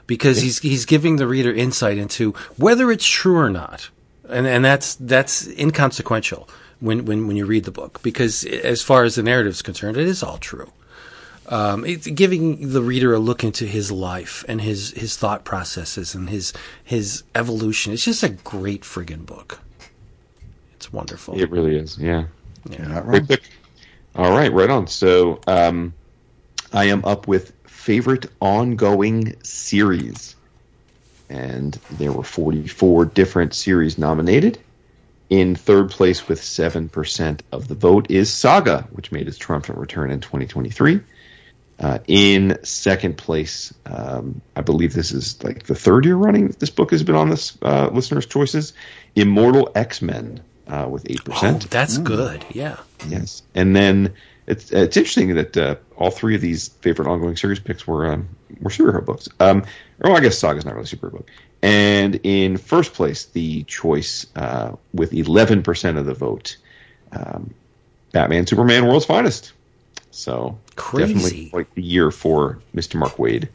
because he's he's giving the reader insight into whether it's true or not. And and that's that's inconsequential when, when, when you read the book because as far as the narrative is concerned, it is all true. Um, it's giving the reader a look into his life and his, his thought processes and his his evolution. It's just a great friggin' book. It's wonderful. It really is. Yeah, you're not wrong. All right, right on. So, um, I am up with favorite ongoing series, and there were forty-four different series nominated. In third place with seven percent of the vote is Saga, which made its triumphant return in 2023. Uh, in second place, um, I believe this is like the third year running that this book has been on this uh, listeners' choices. Immortal X Men uh, with 8%. that's good. Yeah. Yes, and then it's it's interesting that uh, all three of these favorite ongoing series picks were um, were superhero books. Um, or I guess Saga's not really a superhero book. And in first place, the choice uh, with eleven percent of the vote, um, Batman Superman World's Finest. So Crazy. definitely quite the year for Mr. Mark Waid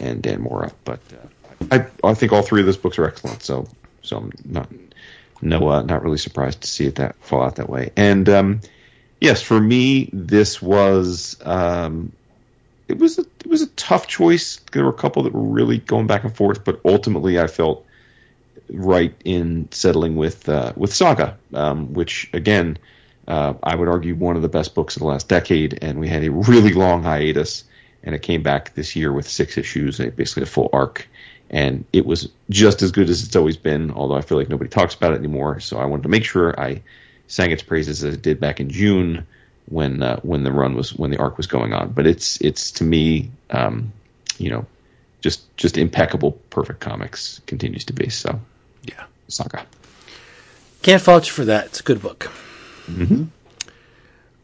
and Dan Mora. But uh, I I think all three of those books are excellent. So so I'm not no uh, not really surprised to see it that fall out that way. And um, yes, for me, this was um, it was a, it was a tough choice. There were a couple that were really going back and forth, but ultimately, I felt right in settling with uh, with Saga, um, which again, uh, I would argue one of the best books of the last decade. And we had a really long hiatus, and it came back this year with six issues, basically a full arc. And it was just as good as it's always been, although I feel like nobody talks about it anymore. So I wanted to make sure I sang its praises as it did back in June when uh, when the run was when the arc was going on. But it's it's to me, um, you know, just just impeccable, perfect comics continues to be. So Yeah. Saga. Can't fault you for that. It's a good book.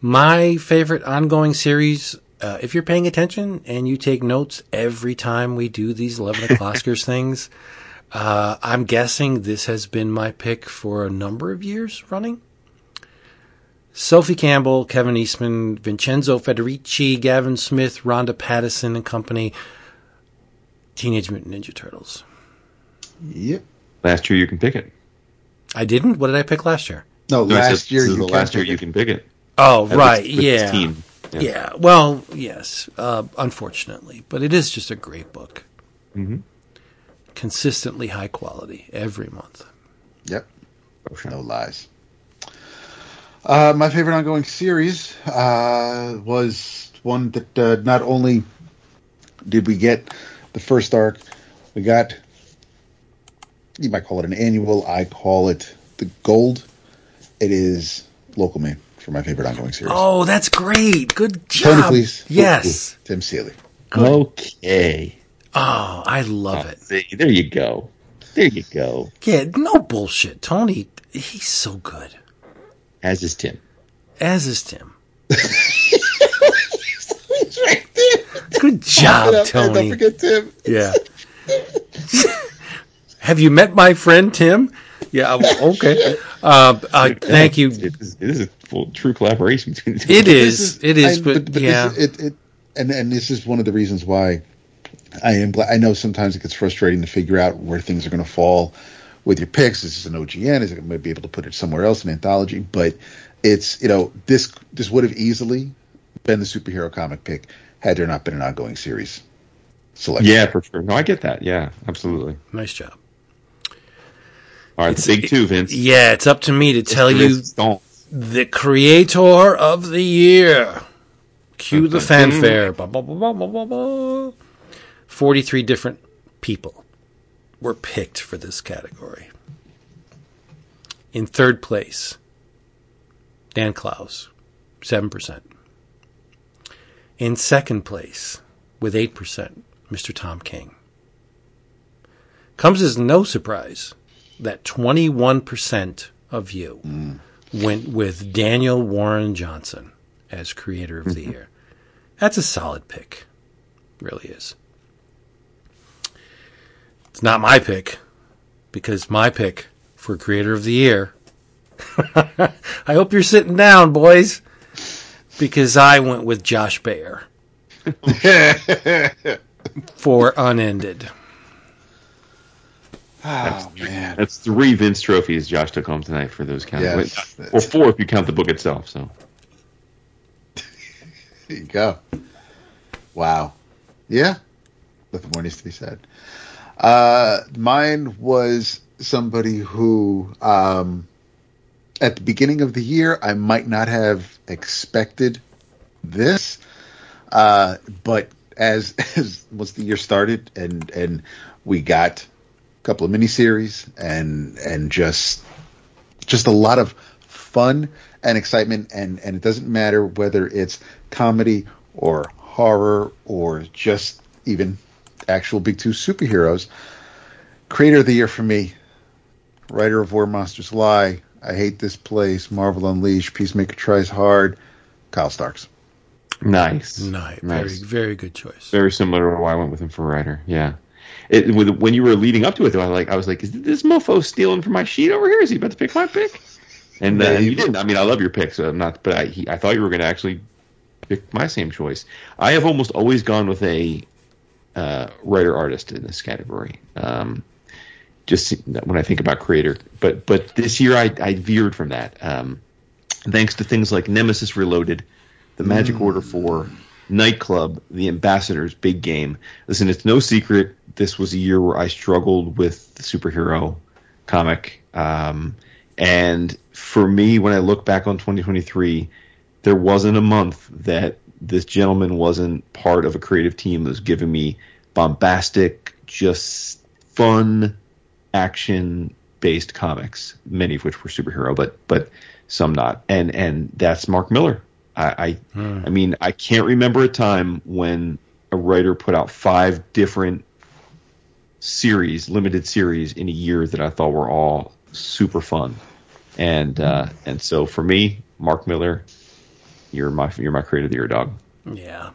My favorite ongoing series, uh, if you're paying attention and you take notes every time we do these 11 o'clockers things, uh, I'm guessing this has been my pick for a number of years running. Sophie Campbell, Kevin Eastman, Vincenzo Federici, Gavin Smith, Ronda Pattison and company, Teenage Mutant Ninja Turtles. Yep. Last year you can pick it. I didn't. What did I pick last year? No, last, year, you last year. you can pick it. Oh, At right, yeah. 15. Yeah. yeah. Well, yes, uh, unfortunately, but it is just a great book. Mm-hmm. Consistently high quality every month. Yep. No lies. Uh, my favorite ongoing series uh, was one that uh, not only did we get the first arc, we got you might call it an annual. I call it the gold. It is local man for my favorite ongoing series. Oh, that's great. Good job. Tony, job. please. Yes. Tim Seeley. Okay. Oh, I love ah, it. See, there you go. There you go. Yeah, no bullshit. Tony, he's so good. As is Tim. As is Tim. Good job, And Tony. don't forget Tim. Yeah. Have you met my friend Tim? Yeah. well, Okay. Uh, uh, thank you. It is, it is a full true collaboration between the two. it is, is it is I- But, this yeah. is- it, it, and and this is one of the reasons why I am glad. I know sometimes it gets frustrating to figure out where things are going to fall with your picks. This is this an OGN? Is it going to be able to put it somewhere else in anthology? But it's you know this this would have easily been the superhero comic pick had there not been an ongoing series selection. Yeah, for sure. No, I get that. Yeah, absolutely. nice job. All right, big two, Vince. Yeah, it's up to me to tell you the creator of the year. Cue the fanfare. Ba, ba, ba, ba, ba, ba, ba. 43 different people were picked for this category. In third place, Dan Clowes, 7%. In second place, with 8%, Mr. Tom King. Comes as no surprise that 21% of you went with Daniel Warren Johnson as creator of the mm-hmm. year. That's a solid pick. Really is. It's not my pick because my pick for creator of the year. I hope you're sitting down, boys, because I went with Josh Bayer for Unended. Oh man. That's three Vince trophies Josh took home tonight for those counts. Yes, or four if you count the book itself. So There you go. Wow. Yeah. Nothing more needs to be said. Uh, mine was somebody who, um, at the beginning of the year, I might not have expected this. Uh, but as, as once the year started and, and we got couple of miniseries and, and just, just a lot of fun and excitement and and it doesn't matter whether it's comedy or horror or just even actual big two superheroes creator of the year for me writer of where monsters lie i hate this place marvel unleashed peacemaker tries hard kyle starks nice, Nice. nice. Very, very good choice. Very similar to why I went with him for writer. Yeah. It, with, when you were leading up to it, though, I like I was like, "Is this mofo stealing from my sheet over here? Is he about to pick my pick?" And, uh, and you didn't. I mean, I love your pick, so I'm not. But I, he, I thought you were going to actually pick my same choice. I have almost always gone with a uh, writer artist in this category. Um, just when I think about creator, but but this year I, I veered from that. Um, thanks to things like Nemesis Reloaded, The Magic Order 4, Nightclub, The Ambassadors, Big Game. Listen, it's no secret this was a year where I struggled with the superhero comic. Um, and for me, when I look back on 2023, there wasn't a month that this gentleman wasn't part of a creative team that was giving me bombastic, just fun, action based comics, many of which were superhero, but but some not. And and that's Mark Millar. I I, I mean I can't remember a time when a writer put out five different series, limited series in a year that I thought were all super fun. And uh, and so for me, Mark Millar, you're my you're my creator of the year dog. Yeah.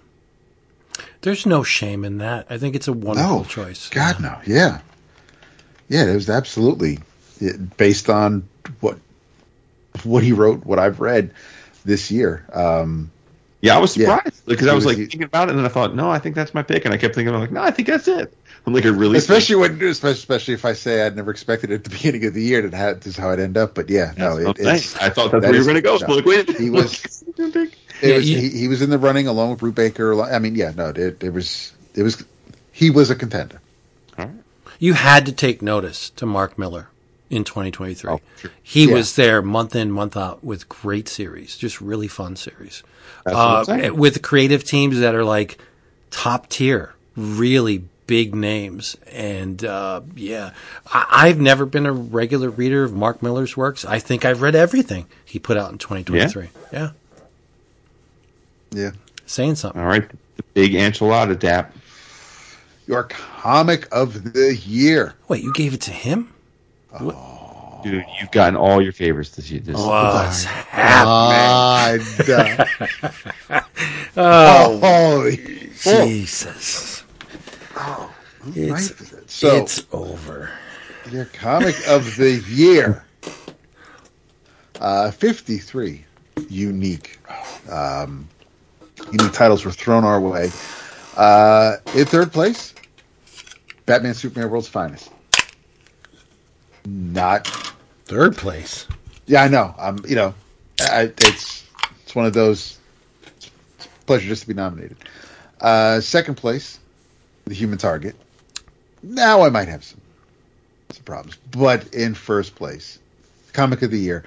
There's no shame in that. I think it's a wonderful no choice. god no yeah yeah it was absolutely it, based on what what he wrote what i've read this year um Yeah, I was Yeah. surprised because I was was- like thinking about it, and then I thought, no, I think that's my pick, and I kept thinking, I'm like, no, I think that's it. I'm like, I really, especially when especially, especially if I say I'd never expected it at the beginning of the year that had, this is how it end up. But yeah, no, it, I'm it's, saying. I thought that's that where you is- were going to go. no. So like, wait. He was- Pick. it Yeah, was you- he, he was in the running along with Brubaker. I mean, yeah, no, it, it was it was he was a contender. All right. You had to take notice to Mark Millar in 2023. Oh, sure. He Yeah. was there month in, month out with great series, just really fun series. That's what I'm Uh, with creative teams that are like top tier, really big names. And uh, yeah, I- I've never been a regular reader of Mark Millar's works. I think I've read everything he put out in 2023. Yeah. Yeah, Saying something. All right, the big enchilada dap. your comic of the year. Wait, you gave it to him? Dude, you've gotten all your favorites this year. This, What's happening? God. oh, holy Jesus. Oh, who It's, writes it? So it's over. your comic of the year, uh, fifty-three unique, um, unique titles were thrown our way. Uh, in third place, Batman Superman World's Finest. Not Third place. Yeah, I know. Um, you know, I, it's it's one of those. It's a pleasure just to be nominated. Uh, second place, the Human Target. Now I might have some some problems, but in first place, comic of the year,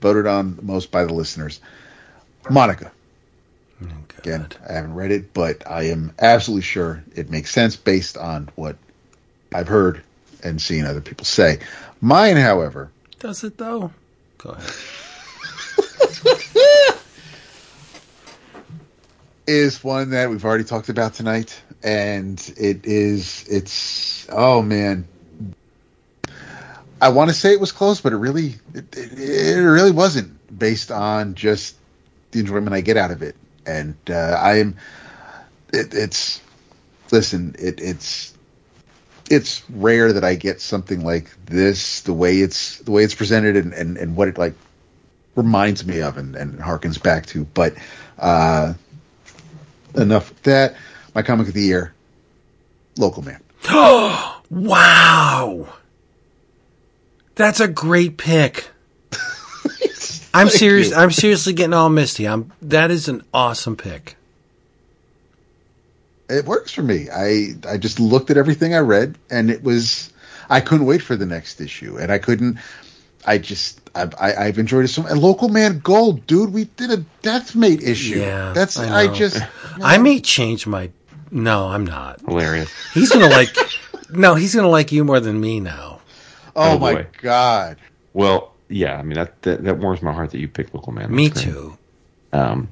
voted on most by the listeners, Monica. Oh, Again, I haven't read it, but I am absolutely sure it makes sense based on what I've heard and seen other people say. Mine, however, Does it though? Go ahead. is one that we've already talked about tonight, and it is it's oh man. I want to say it was close, but it really it, it, it really wasn't based on just the enjoyment I get out of it, and uh, I am it, it's listen it it's it's rare that I get something like this the way it's the way it's presented and and, and what it like reminds me of and, and harkens back to, but. uh enough of that. My comic of the year, Local Man. Oh wow. That's a great pick. I'm serious. you. I'm seriously getting all misty. I'm. That is an awesome pick. It works for me. I I just looked at everything I read, and it was I couldn't wait for the next issue, and I couldn't. I just I've I, I've enjoyed it so much. And Local Man Gold, dude. We did a Deathmate issue. Yeah, that's I I, know. just I may change my. No, I'm not. Hilarious. He's gonna like. no, he's gonna like you more than me now. oh, Oh, my boy. god. Well, yeah, I mean that that, that warms my heart that you picked Local Man. Me great. too. Um,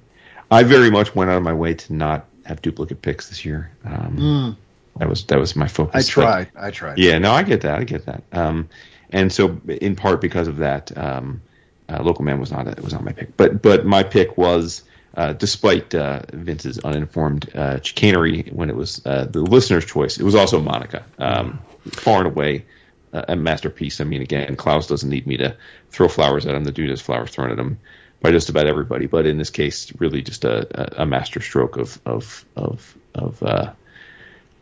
I very much went out of my way to not have duplicate picks this year. Um, That was that was my focus. I But- tried. I tried. yeah, no, I get that. I get that. Um, and so, in part because of that, um, uh, Local Man was not a, was not my pick. But but my pick was, uh, despite uh, Vince's uninformed uh, chicanery when it was uh, the listener's choice, it was also Monica. Um, far and away uh, a masterpiece. I mean, again, Clowes doesn't need me to throw flowers at him. The dude has flowers thrown at him by just about everybody. But in this case, really just a, a, a master stroke of of of of. Uh,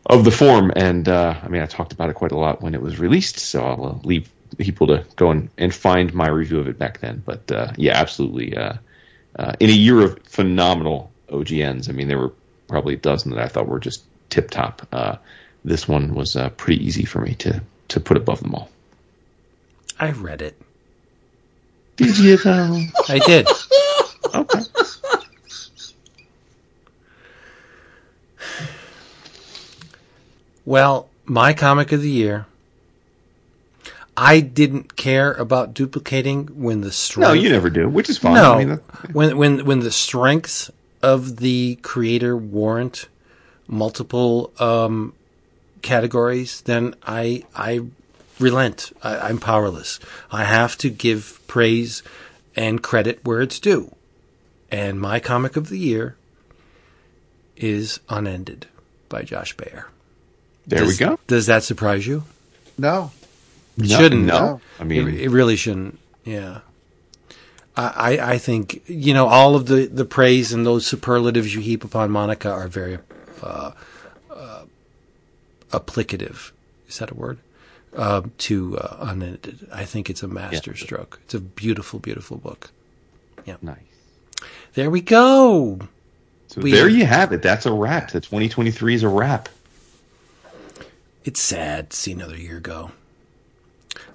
of the form. And uh, I mean, I talked about it quite a lot when it was released, so I'll uh, leave people to go and, and find my review of it back then. But uh, yeah, absolutely. Uh, uh, in a year of phenomenal OGNs, I mean, there were probably a dozen that I thought were just tip top. This one was pretty easy for me to to put above them all. I read it. Did you though? I did. okay. Well, my comic of the year. I didn't care about duplicating when the strength. No, you never do, which is fine. No, I mean, that, when when when the strengths of the creator warrant multiple um, categories, then I I relent. I, I'm powerless. I have to give praise and credit where it's due. And my comic of the year is Unended by Josh Bayer. there does, we go. Does that surprise you? No. It No- shouldn't. No, I mean, it, it really shouldn't. Yeah. I, I I think you know all of the, the praise and those superlatives you heap upon Monica are very uh, uh, applicative. Is that a word? Uh, to uh, unedited. I think it's a master stroke. It's a beautiful, beautiful book. Yeah. Nice. There we go. So We- there you have it. That's a wrap. The 2023 is a wrap. It's sad to see another year go.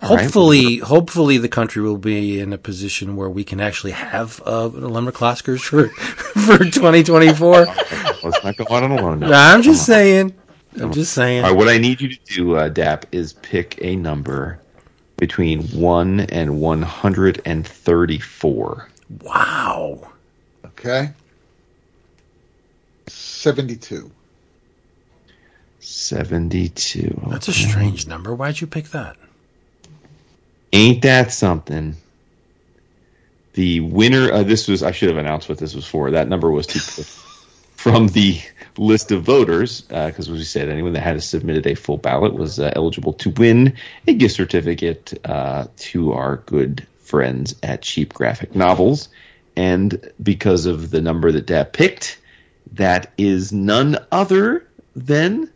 All right. Hopefully, hopefully the country will be in a position where we can actually have uh, Lemmer Kloskers for for 2024. Let's not go on a limb. now. I'm just saying. I'm just saying. All right, what I need you to do, uh, Dap, is pick a number between 1 and 134. Wow. Okay. Seventy-two. 72. That's a strange number. Why'd you pick that? Ain't that something? The winner, uh, this was, I should have announced what this was for. That number was to from the list of voters, because as we said, anyone that had submitted a full ballot was uh, eligible to win a gift certificate uh, to our good friends at Cheap Graphic Novels. And because of the number that Dap picked, that is none other than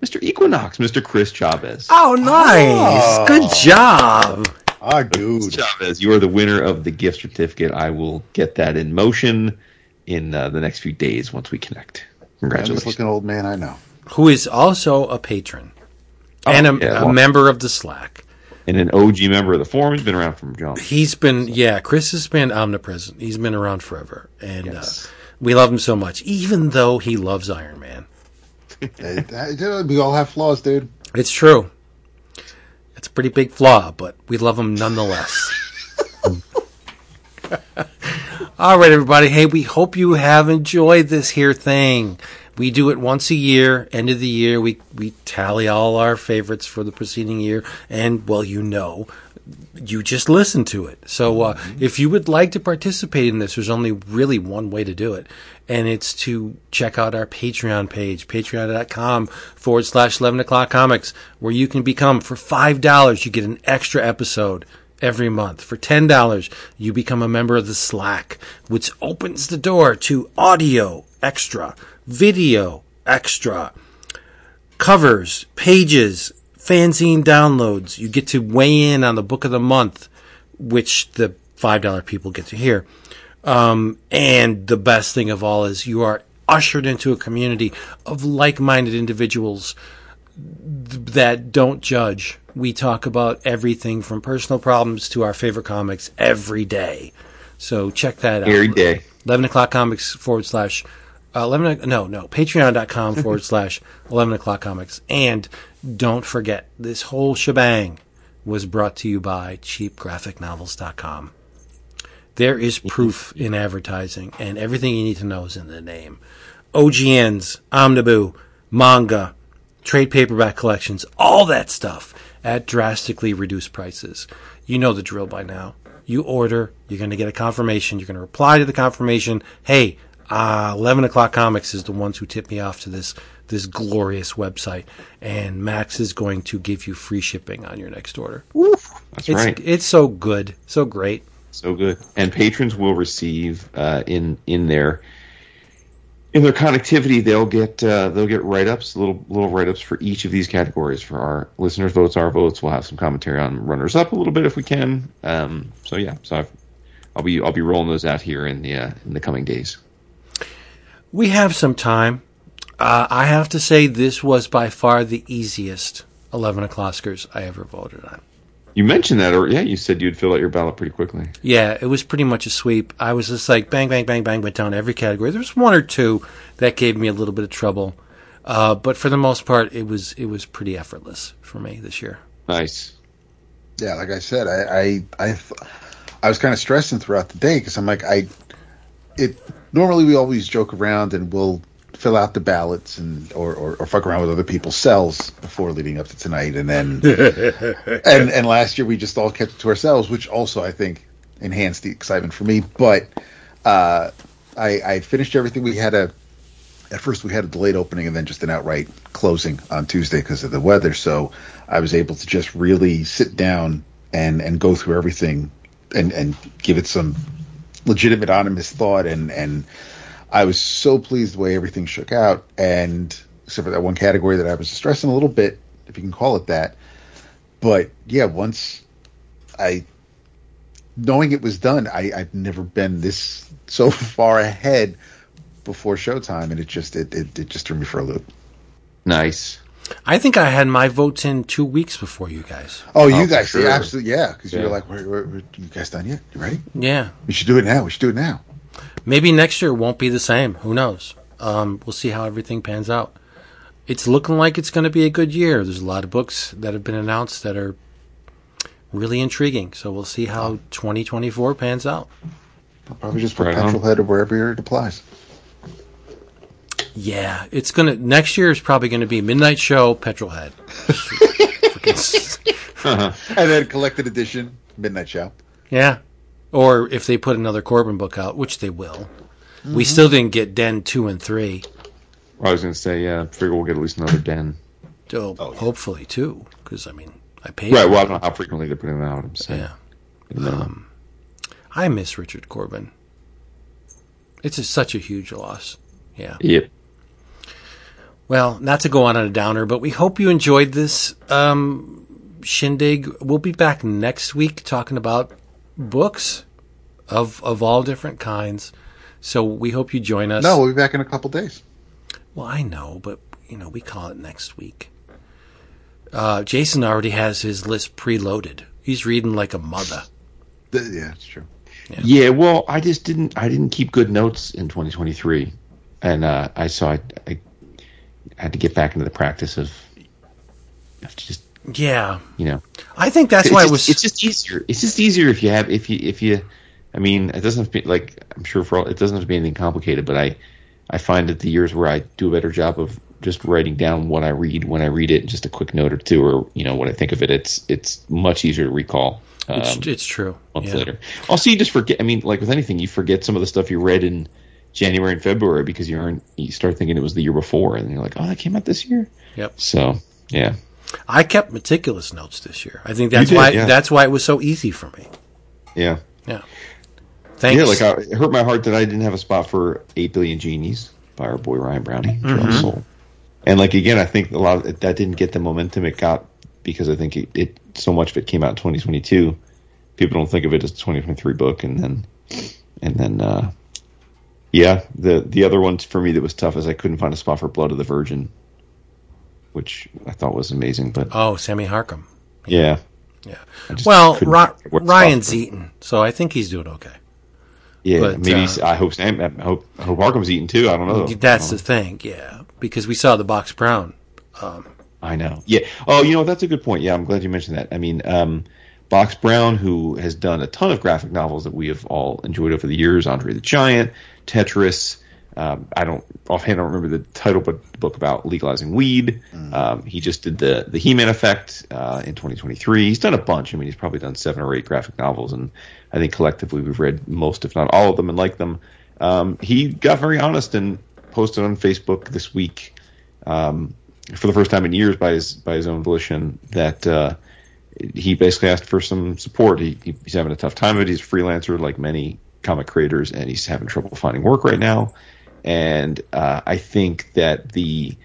Mr. Equinox, Mr. Chris Chavez. Oh, nice. Oh. Good job. Ah, dude. Chavez, you are the winner of the gift certificate. I will get that in motion in uh, the next few days once we connect. This Congratulations. looking old man I know. Who is also a patron and a, Oh, yeah, a member of the Slack. And an OG member of the forum. He's been around from jump. He's been, yeah, Chris has been omnipresent. He's been around forever. And Yes. uh, we love him so much, even though he loves Iron Man. We all have flaws, dude. It's true. It's a pretty big flaw, but we love him nonetheless. All right, everybody. Hey, we hope you have enjoyed this here thing. We do it once a year, end of the year. We we tally all our favorites for the preceding year, and well, you know, you just listen to it. So uh, if you would like to participate in this, there's only really one way to do it, and it's to check out our Patreon page, patreon.com forward slash 11 o'clock comics, where you can become, for $5, you get an extra episode every month. For $10, you become a member of the Slack, which opens the door to audio extra, video extra, covers, pages, fanzine downloads. You get to weigh in on the book of the month, which the $5 people get to hear. Um, and the best thing of all is you are ushered into a community of like-minded individuals that don't judge. We talk about everything from personal problems to our favorite comics every day. So check that out. Every day. 11 o'clock comics forward slash uh, 11 o- no no patreon.com forward slash 11 o'clock comics and don't forget this whole shebang was brought to you by cheapgraphicnovels.com there is proof in advertising and everything you need to know is in the name ogns omnibu manga trade paperback collections all that stuff at drastically reduced prices you know the drill by now you order, you're going to get a confirmation. You're going to reply to the confirmation. Hey, uh, 11 o'clock comics is the ones who tipped me off to this, this glorious website. And Max is going to give you free shipping on your next order. That's It's, right. it's so good. So great. So good. And patrons will receive uh, in in their in their connectivity, they'll get uh, they'll get write ups, little little write ups for each of these categories. For our listeners' votes, our votes, we'll have some commentary on runners up a little bit if we can. Um, so yeah, so I've, I'll be I'll be rolling those out here in the uh, in the coming days. We have some time. Uh, I have to say this was by far the easiest 11 O'Closcars I ever voted on. You mentioned that, or yeah, you said you'd fill out your ballot pretty quickly. Yeah, it was pretty much a sweep. I was just like bang, bang, bang, bang, went down every category. There was one or two that gave me a little bit of trouble, uh, but for the most part, it was it was pretty effortless for me this year. Nice. Yeah, like I said, I I I, I was kind of stressing throughout the day because I'm like I, it normally we always joke around and we'll fill out the ballots and or, or, or fuck around with other people's cells before leading up to tonight, and then and and last year we just all kept it to ourselves, which also I think enhanced the excitement for me. But uh, I I finished everything. We had a at first we had a delayed opening and then just an outright closing on Tuesday because of the weather. So I was able to just really sit down and and go through everything and and give it some legitimate, honest thought. And and I was so pleased the way everything shook out. And except for that one category that I was stressing a little bit, if you can call it that. But yeah, once I knowing it was done, I, I've never been this so far ahead before showtime, and it just it, it, it just threw me for a loop. Nice. I think I had my votes in two weeks before you guys. Oh, oh for you guys, sure. yeah, absolutely, yeah, because Yeah. you're like, where, where, where, you guys done yet? You ready? Yeah, We should do it now. We should do it now. Maybe next year won't be the same. Who knows? Um, we'll see how everything pans out. It's looking like it's going to be a good year. There's a lot of books that have been announced that are really intriguing. So we'll see how 2024 pans out. I'll probably just put Right on. head or wherever it applies. Yeah, it's gonna next year is probably going to be Midnight Show, Petrolhead. Freaking- And then collected edition, Midnight Show. yeah, or if they put another Corben book out, which they will, We still didn't get Den two and three. I was going to say, yeah, I figure we'll get at least another den. Oh, Oh, yeah. hopefully too, because I mean, I paid. Right. for Well, I it. don't know how frequently they're putting them out. I'm saying. yeah. No. I miss Richard Corben. It's just such a huge loss. Yeah. Yep. Well, not to go on a downer, but we hope you enjoyed this um, shindig. We'll be back next week talking about books of of all different kinds. So we hope you join us. No, we'll be back in a couple days. Well, I know, but you know, we call it next week. Uh, Jason already has his list preloaded. He's reading like a mother. Yeah, it's true. Yeah. Well, I just didn't. I didn't keep good notes in 2023, and uh, I saw I, I had to get back into the practice of, of just Yeah, you know. I think that's why just, it was. It's just easier. It's just easier if you have if you if you. I mean, it doesn't have to be like I'm sure for all. It doesn't have to be anything complicated, but I I find that the years where I do a better job of just writing down what I read when I read it, just a quick note or two, or you know what I think of it. It's it's much easier to recall. Um, it's, it's true. months Yeah. later. Also, you just forget. I mean, like with anything, you forget some of the stuff you read in January and February because you aren't. You start thinking it was the year before, and you're like, oh, that came out this year. Yep. So yeah, I kept meticulous notes this year. I think that's did, why yeah. that's why it was so easy for me. yeah, Yeah. Thanks. yeah. Like I, it hurt my heart that I didn't have a spot for Eight Billion Genies by our boy Ryan of Soule. And like again, I think a lot of that didn't get the momentum it got because I think it, it so much of it came out in 2022. People don't think of it as a 2023 book, and then and then uh, yeah, the the other one for me that was tough is I couldn't find a spot for Blood of the Virgin, which I thought was amazing. But oh, Sammy Harkham. yeah, Yeah. Well, couldn't Ri- find a spot Ryan's eaten, so I think he's doing okay. Yeah, but, maybe uh, I hope Sam, I hope I hope Harkham's eating too. I don't know. That's the thing, yeah. Because we saw the box brown. I know. Yeah. Oh, you know that's a good point. Yeah, I'm glad you mentioned that. I mean, um, Box Brown, who has done a ton of graphic novels that we have all enjoyed over the years, Andre the Giant, Tetris. Um, I don't offhand I don't remember the title, but book about legalizing weed. Um, he just did the the He-Man effect uh, in 2023. He's done a bunch. I mean, he's probably done seven or eight graphic novels, and I think collectively we've read most, if not all of them, and like them. Um, he got very honest and posted on Facebook this week um, for the first time in years by his by his own volition that uh, he basically asked for some support. He, he- he's having a tough time of it. He's a freelancer like many comic creators, and he's having trouble finding work right now. And uh, I think that the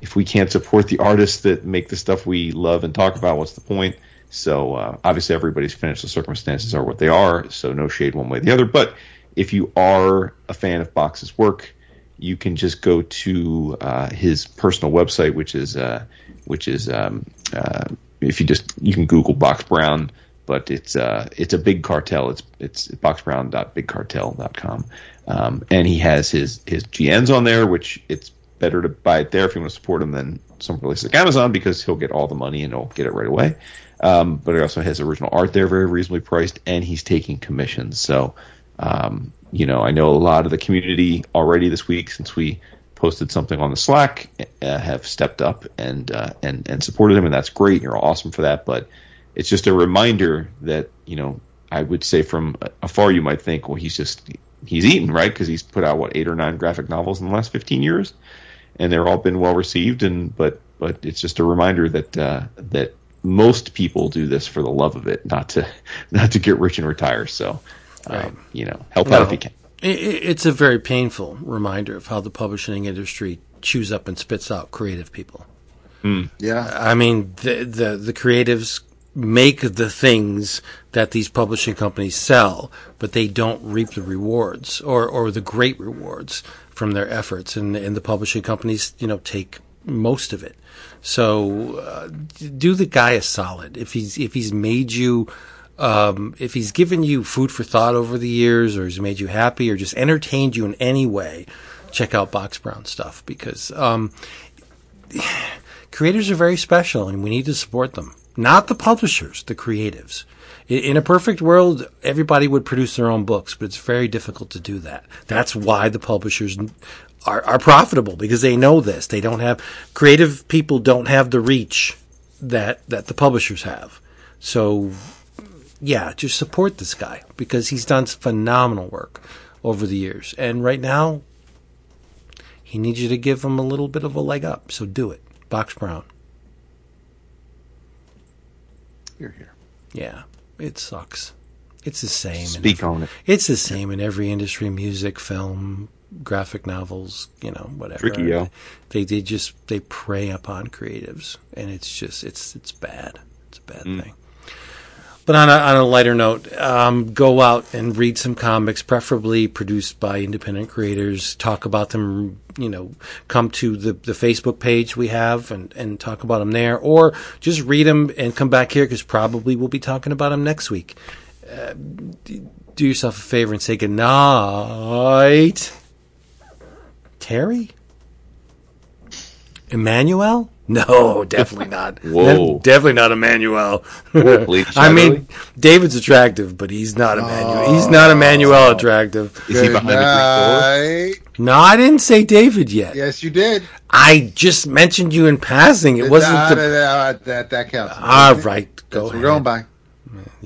if we can't support the artists that make the stuff we love and talk about, what's the point? So uh, obviously, everybody's financial circumstances are what they are. So no shade one way or the other. But if you are a fan of Box's work, you can just go to uh, his personal website, which is uh, which is um, uh, if you just you can Google Box Brown, but it's uh, it's a big cartel. It's it's boxbrown.bigcartel.com, um, and he has his his GNs on there, which it's better to buy it there if you want to support him than some places like Amazon because he'll get all the money and he'll get it right away. Um, but he also has original art there, very reasonably priced, and he's taking commissions. So, um, you know, I know a lot of the community already this week since we posted something on the Slack uh, have stepped up and uh, and and supported him, and that's great. You're awesome for that, but it's just a reminder that you know I would say from afar you might think, well, he's just he's eaten right because he's put out what eight or nine graphic novels in the last 15 years, and they're all been well received. And but but it's just a reminder that uh, that most people do this for the love of it, not to not to get rich and retire. So Right. um, you know, help out if you can. I- I- It's a very painful reminder of how the publishing industry chews up and spits out creative people. Yeah. I mean, the, the the creatives make the things that these publishing companies sell, but they don't reap the rewards or, or the great rewards from their efforts, and and the publishing companies, you know, take most of it. So uh, do the guy a solid if he's if he's made you. Um, if he's given you food for thought over the years, or he's made you happy, or just entertained you in any way, check out Box Brown stuff because um, creators are very special and we need to support them. Not the publishers, the creatives. In a perfect world, everybody would produce their own books, but it's very difficult to do that. That's why the publishers are, are profitable because they know this. They don't have, creative people don't have the reach that, that the publishers have. So, yeah, just support this guy because he's done phenomenal work over the years. And right now, he needs you to give him a little bit of a leg up. So do it. Box Brown. Here, here. Yeah, it sucks. It's the same. in Speak every- on it. It's the same in every industry: music, film, graphic novels. You know, whatever. Tricky, yo. They they just they prey upon creatives, and it's just it's it's bad. It's a bad Mm. thing. But on a, on a lighter note, um, go out and read some comics, preferably produced by independent creators. Talk about them, you know, come to the, the Facebook page we have and, and talk about them there, or just read them and come back here because probably we'll be talking about them next week. Uh, do yourself a favor and say good night. Terry? Emmanuel? No, definitely not. Whoa. definitely not Emmanuel. I mean, David's attractive, but he's not Emmanuel. He's not Emmanuel attractive. is he Good behind the green door? No, I didn't say David yet. Yes, you did. I just mentioned you in passing. It Nah, wasn't nah, the. nah, that that counts. All right, go That's what ahead. we're going by.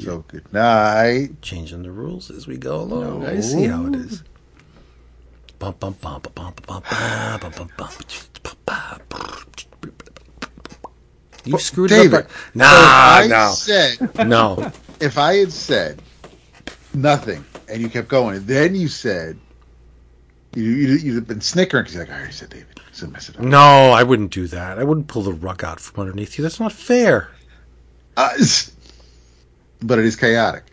So good night. Changing the rules as we go along. I see how it is. Bum, bum, bum, bum, bum, bum, bum, bum, bum, bum, bum. You screwed David, it up. if Nah, I no, said no. if I had said nothing and you kept going, and then you said you you you'd have been snickering because you're like I already said David, so mess it up. No, I wouldn't do that. I wouldn't pull the rug out from underneath you. That's not fair. Uh, but it is chaotic.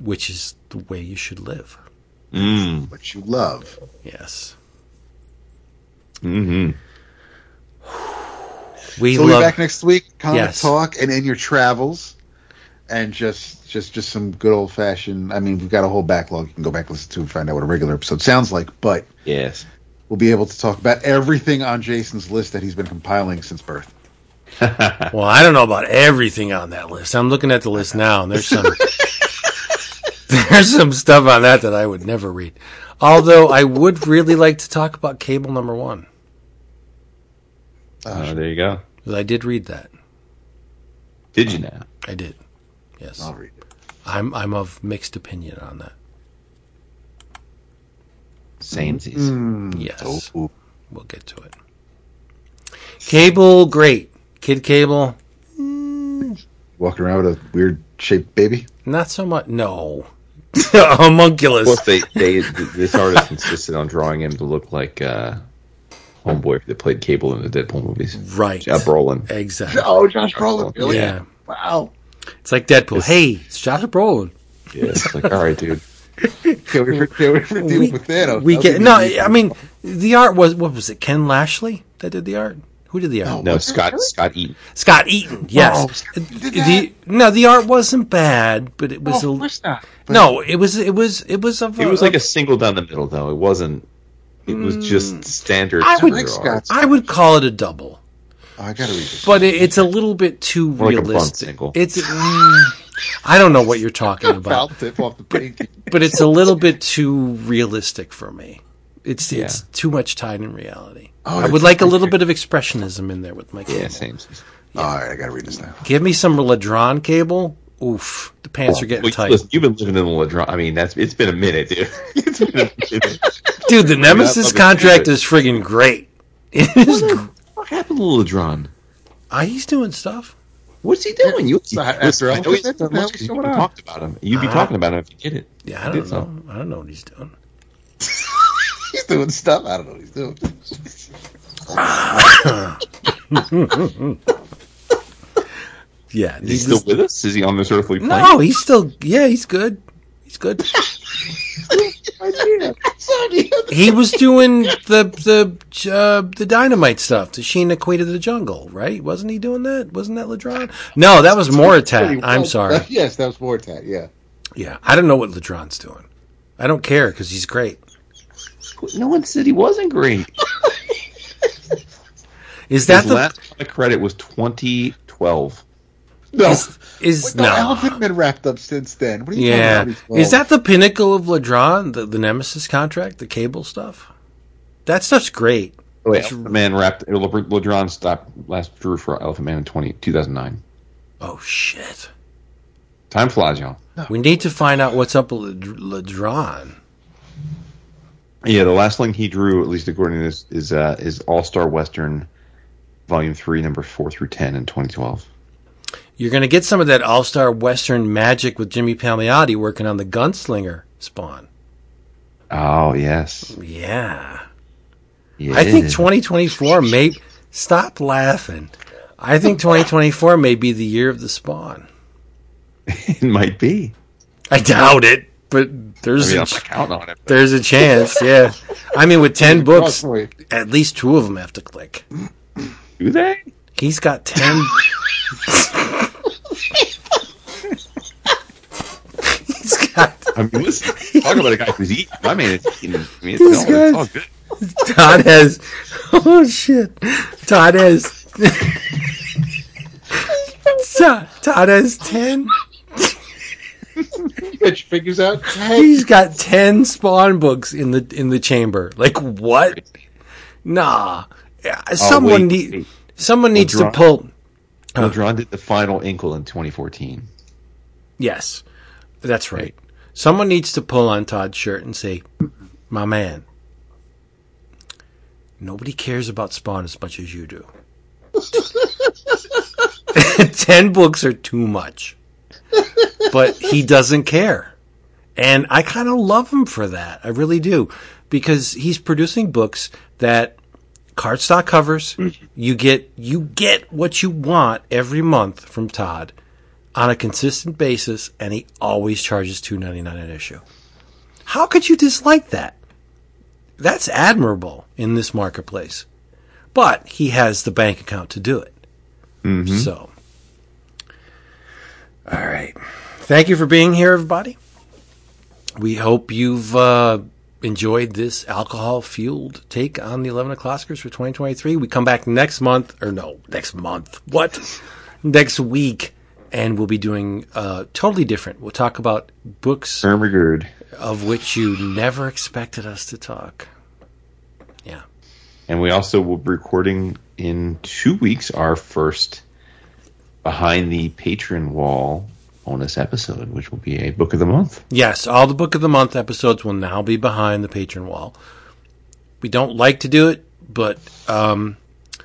Which is the way you should live. Mm. What you love. Yes. hmm We So we'll love. be back next week. Comic Yes. talk and in your travels, and just just just some good old fashioned. I mean, we've got a whole backlog you can go back and listen to and find out what a regular episode sounds like. But Yes. we'll be able to talk about everything on Jason's list that he's been compiling since birth. well, I don't know about everything on that list. I'm looking at the list now, and there's some. there's some stuff on that that I would never read. Although I would really like to talk about Cable Number One. Uh, there you go. 'Cause I did read that. Did you now? I did. Yes. I'll read it. I'm I'm of mixed opinion on that. Samesies. Mm. Yes. Oh, We'll get to it. Cable, great. Kid Cable, walking around with a weird shaped baby. not so much. No. Homunculus. course, they, they this artist insisted on drawing him to look like uh, homeboy that played Cable in the Deadpool movies. Right. Yeah, Brolin. Exactly. Oh, Josh Brolin. Really? Yeah. Wow. It's like Deadpool. Hey, it's Josh Brolin. Yeah, it's like, all right, dude. Can't wait for, can't wait for dealing We, with Thanos. we get no. I mean, the art was what was it? Ken Lashley that did the art. Who did the art? Oh, no. No, Scott Scott Eaton. Scott Eaton. Yes. Oh, Scott Eaton did the, no, the art wasn't bad, but it was Oh, a of course not. no. It was it was it was of It was like a single down the middle, though. It wasn't. It was just standard. I would- superhero Like art. Scott's- I would call it a double. Oh, I gotta read this. but it, it's a little bit too More like a bunt realistic. single. It's mm, I don't know what you're talking Foul about, tip off the page. but it's a little bit too realistic for me. It's Yeah. it's too much tied in reality. Oh, I would like a little bit of expressionism in there with my cable. Yeah, same. All right, I gotta read this now. Give me some Ladrönn cable. Oof, the pants are getting Well, tight, listen, you've been living in the Ladrönn. I mean, that's it's been a minute, dude. it's been a minute. dude. The Nemesis love it. contract is friggin' great. It is. gr- What happened to the Ladrönn? Ah, he's doing stuff. What's he doing? You, So, listen, after I know he's done much the 'cause hell you was going talked about him. You'd be Uh, talking about him if you did it. Yeah, I don't did so. know. I don't know what he's doing. He's doing stuff. I don't know what he's doing. Yeah, Is he still with us? Is he on this earthly plane? no, he's still. Yeah, he's good. He's good. he was doing the the uh, the dynamite stuff. The Sheena Queen of the Jungle, right? Wasn't he doing that? Wasn't that Ladrönn? No, that was Moritat. I'm sorry. yes, that was Mortat. Yeah. Yeah, I don't know what Ladrönn's doing. I don't care because he's great. No one said he wasn't great. Is that His the last credit was 2012. No. is, is Wait, no, no? Elephantmen wrapped up since then. What are you Yeah, talking about? is that the pinnacle of Ladrönn? The the Nemesis contract, the cable stuff. That stuff's great. Oh, wait, It's- Elephantmen wrapped. Ladrönn stopped last drew for Elephantmen in 20, 2009. Oh shit! Time flies, y'all. We need to find out what's up with Lad- Ladrönn. Yeah, the last link he drew, at least according to this, is uh, is All Star Western, Volume Three, Number Four through Ten in 2012. You're going to get some of that All Star Western magic with Jimmy Palmiotti working on the Gunslinger spawn. Oh yes, Yeah. yeah. I think 2024 may stop laughing. I think 2024 may be the year of the spawn. it might be. I doubt it, but I there's mean, a, not on it. but- there's a chance. Yeah. I mean, with 10 books, at least two of them have to click. Do they? He's got 10. He's got I mean, listen, talk about a guy who's eating. My man is eating. I mean, it's, These all, it's all good. Todd has. Oh shit! Todd has. Todd, Todd has ten. You got your figures out? Hey, He's got ten spawn books in the in the chamber. Like what? Nah. Yeah, Someone Oh, wait, need. wait. Someone needs to draw- pull. Ladrönn did the final inkle in 2014. Yes, that's right. Someone needs to pull on Todd's shirt and say, "My man, nobody cares about Spawn as much as you do. Ten books are too much, but he doesn't care, and I kind of love him for that. I really do, because he's producing books that." Cardstock covers, mm-hmm. you get you get what you want every month from Todd on a consistent basis, and he always charges two ninety nine an issue. How could you dislike that? That's admirable in this marketplace. But he has the bank account to do it. So, all right. Thank you for being here, everybody. We hope you've uh, enjoyed this alcohol fueled take on the 11 O'Closcars for 2023. We come back next month, or no, next month. What? next week, and we'll be doing uh, totally different. We'll talk about books Ermagerd. of which you never expected us to talk. Yeah. And we also will be recording in two weeks our first behind the patron wall bonus episode, which will be a book of the month. Yes, all the book of the month episodes will now be behind the patron wall. We don't like to do it, but um,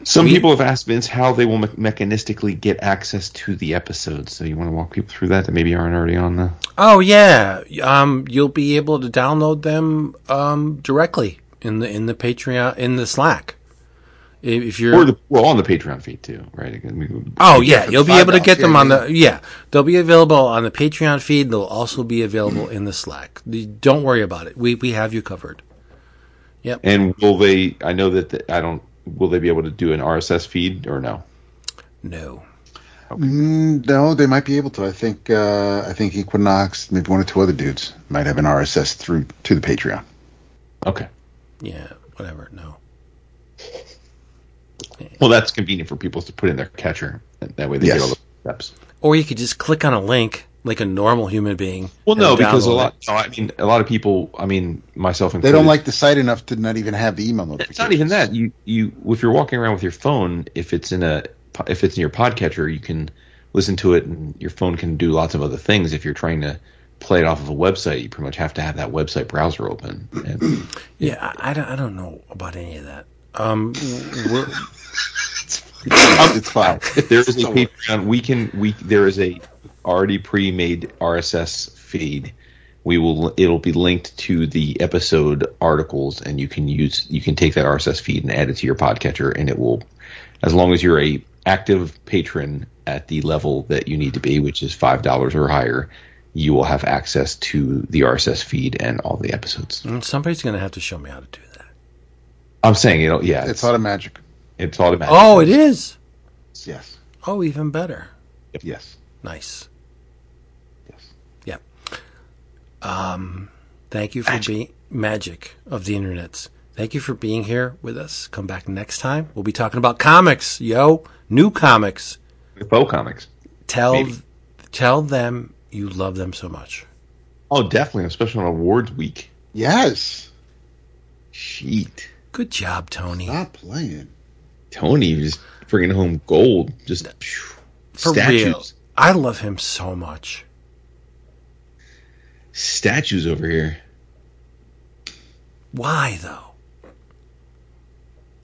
Some We- people have asked Vince how they will me- mechanistically get access to the episodes. So you want to walk people through that that maybe aren't already on the. oh yeah, um, you'll be able to download them um, directly in the in the Patreon in the Slack. If you're Or the, well, on the Patreon feed too, right? I mean, Oh yeah, you'll be able to get them on yeah. the yeah. They'll be available on the Patreon feed. They'll also be available in the Slack. Don't worry about it. We we have you covered. Yep. And will they? I know that the, I don't. Will they be able to do an RSS feed or no? No. Mm, no, they might be able to. I think. Uh, I think Equinox, maybe one or two other dudes, might have an RSS through to the Patreon. Okay. Yeah. Whatever. No. Well, that's convenient for people to put in their catcher. That that way they Yes. get all the steps. Or you could just click on a link like a normal human being. Well, no, because a lot. No, I mean, a lot of people. I mean, myself and They don't like the site enough to not even have the email notifications. It's not even that. You you if you're walking around with your phone, if it's in a if it's in your podcatcher, you can listen to it, and your phone can do lots of other things. If you're trying to play it off of a website, you pretty much have to have that website browser open. And Yeah, I, I don't. I don't know about any of that. Um, we're, It's fine. there is a Patreon. We can we there is a already pre-made RSS feed. We will it'll be linked to the episode articles, and you can use you can take that RSS feed and add it to your podcatcher, and it will, as long as you're a active patron at the level that you need to be, which is five dollars or higher, you will have access to the RSS feed and all the episodes. mm, somebody's going to have to show me how to do that. I'm saying, you know, yeah, It's it's automagic. it's automatic. Oh, it is. Yes. Oh, even better. Yes. Nice. Yes. Yep. Um, thank you for being magic of the internets. Thank you for being here with us. Come back next time. We'll be talking about comics, yo, new comics. Faux comics. Tell Maybe. tell them you love them so much. Oh, definitely, especially on awards week. Yes. Sheet. Good job, Tony. Stop playing. Tony just bringing home gold. Just phew, For statues. real. I love him so much. Statues over here. Why though?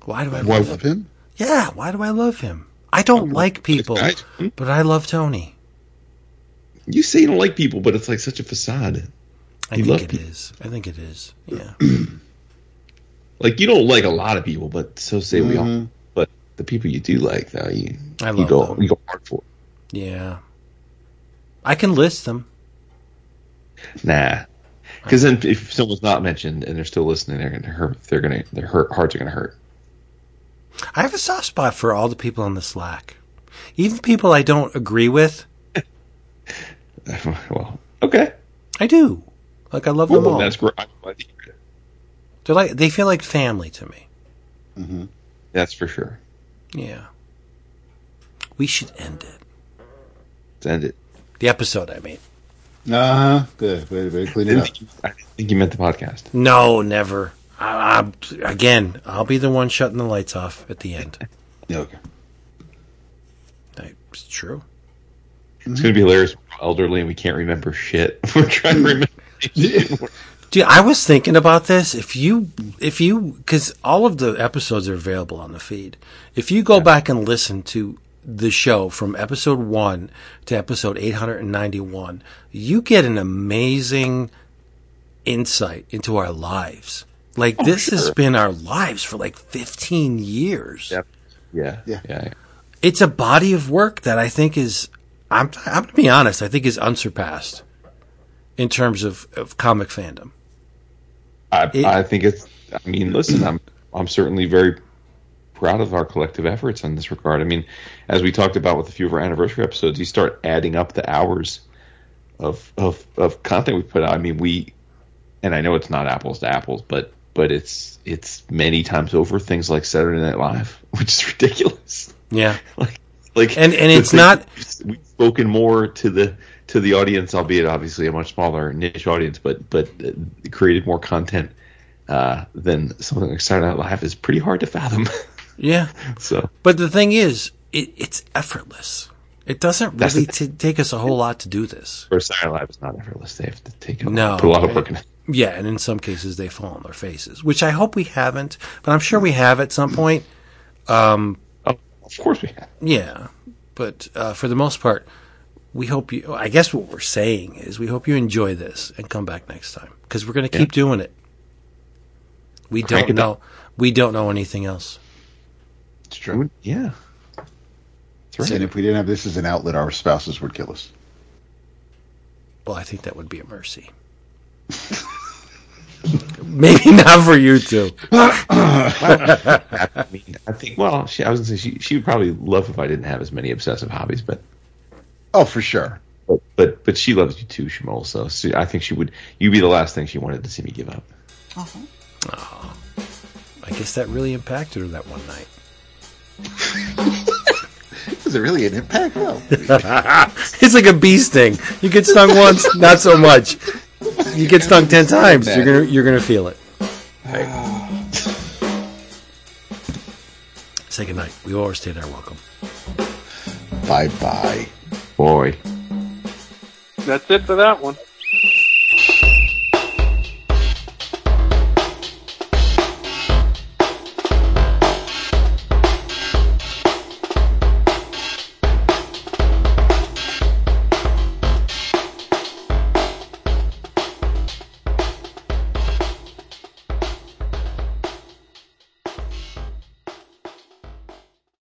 Why do I Why love love him? him? Yeah, why do I love him? I don't like people, Guys, hmm? but I love Tony. You say you don't like people, but it's like such a facade. I You think it people. is. I think it is. Yeah. Like you don't like a lot of people, but so say we all. Mhm. But the people you do like, though, you I you love go them. you go hard for. Yeah. I can list them. Nah, because then if someone's not mentioned and they're still listening, they're gonna hurt. They're gonna their hurt, hearts are gonna hurt. I have a soft spot for all the people on the Slack. Even people I don't agree with, well, okay, I do. Like I love them all. that's great. I'm glad to hear it. They're like they feel like family to me. Mm-hmm. That's for sure. Yeah. We should end it. Let's end it. The episode I mean. Uh huh. Good. Very, very clean I it up. think you, I think you meant the podcast. No, never. I, I, again, I'll be the one shutting the lights off at the end. Yeah, okay. It's true. It's gonna be hilarious. We're elderly and we can't remember shit. We're trying to remember. Dude, I was thinking about this. If you, if you, because all of the episodes are available on the feed. If you go back and listen to the show from episode one to episode 891, you get an amazing insight into our lives. Like, oh, this has been our lives for like 15 years. Yep. Yeah, Yeah. yeah, yeah. It's a body of work that I think is, I'm, I'm going to be honest, I think is unsurpassed in terms of, of comic fandom. I, It- I think it's. I mean, listen, I'm I'm certainly very proud of our collective efforts in this regard. I mean, as we talked about with a few of our anniversary episodes, you start adding up the hours of of of content we put out. I mean, we, and I know it's not apples to apples, but but it's it's many times over things like Saturday Night Live, which is ridiculous. Yeah. like like And- and it's thing- not- we've spoken more to the to the audience albeit obviously a much smaller niche audience but but uh, created more content uh, than something like Saturday Night Live is pretty hard to fathom Yeah. so But the thing is, it, it's effortless. It doesn't That's really t- take us a whole lot to do this. for Saturday Live is not effortless they have to take a, No. put a lot of work in it Yeah, and in some cases they fall on their faces, which I hope we haven't, but I'm sure we have at some point. oh, of course we have Yeah, but uh, for the most part, we hope you. I guess what we're saying is we hope you enjoy this and come back next time because we're going to keep doing it. We Crank don't it know. up. We don't know anything else. It's true. yeah that's And if we didn't have this as an outlet, our spouses would kill us. Well, I think that would be a mercy. Maybe not for you two. I mean I think well she, I was gonna say she she would probably love if I didn't have as many obsessive hobbies but Oh, for sure. but but, but she loves you too Shimol so, so I think she would you'd be the last thing she wanted to see me give up Uh-huh. Oh, I guess that really impacted her that one night. Is it really an impact? No. It's like a bee sting. You get stung once, not so much. You get stung ten times, you're gonna you're gonna feel it. Say goodnight. We always overstayed our welcome. bye bye. boy That's it for that one.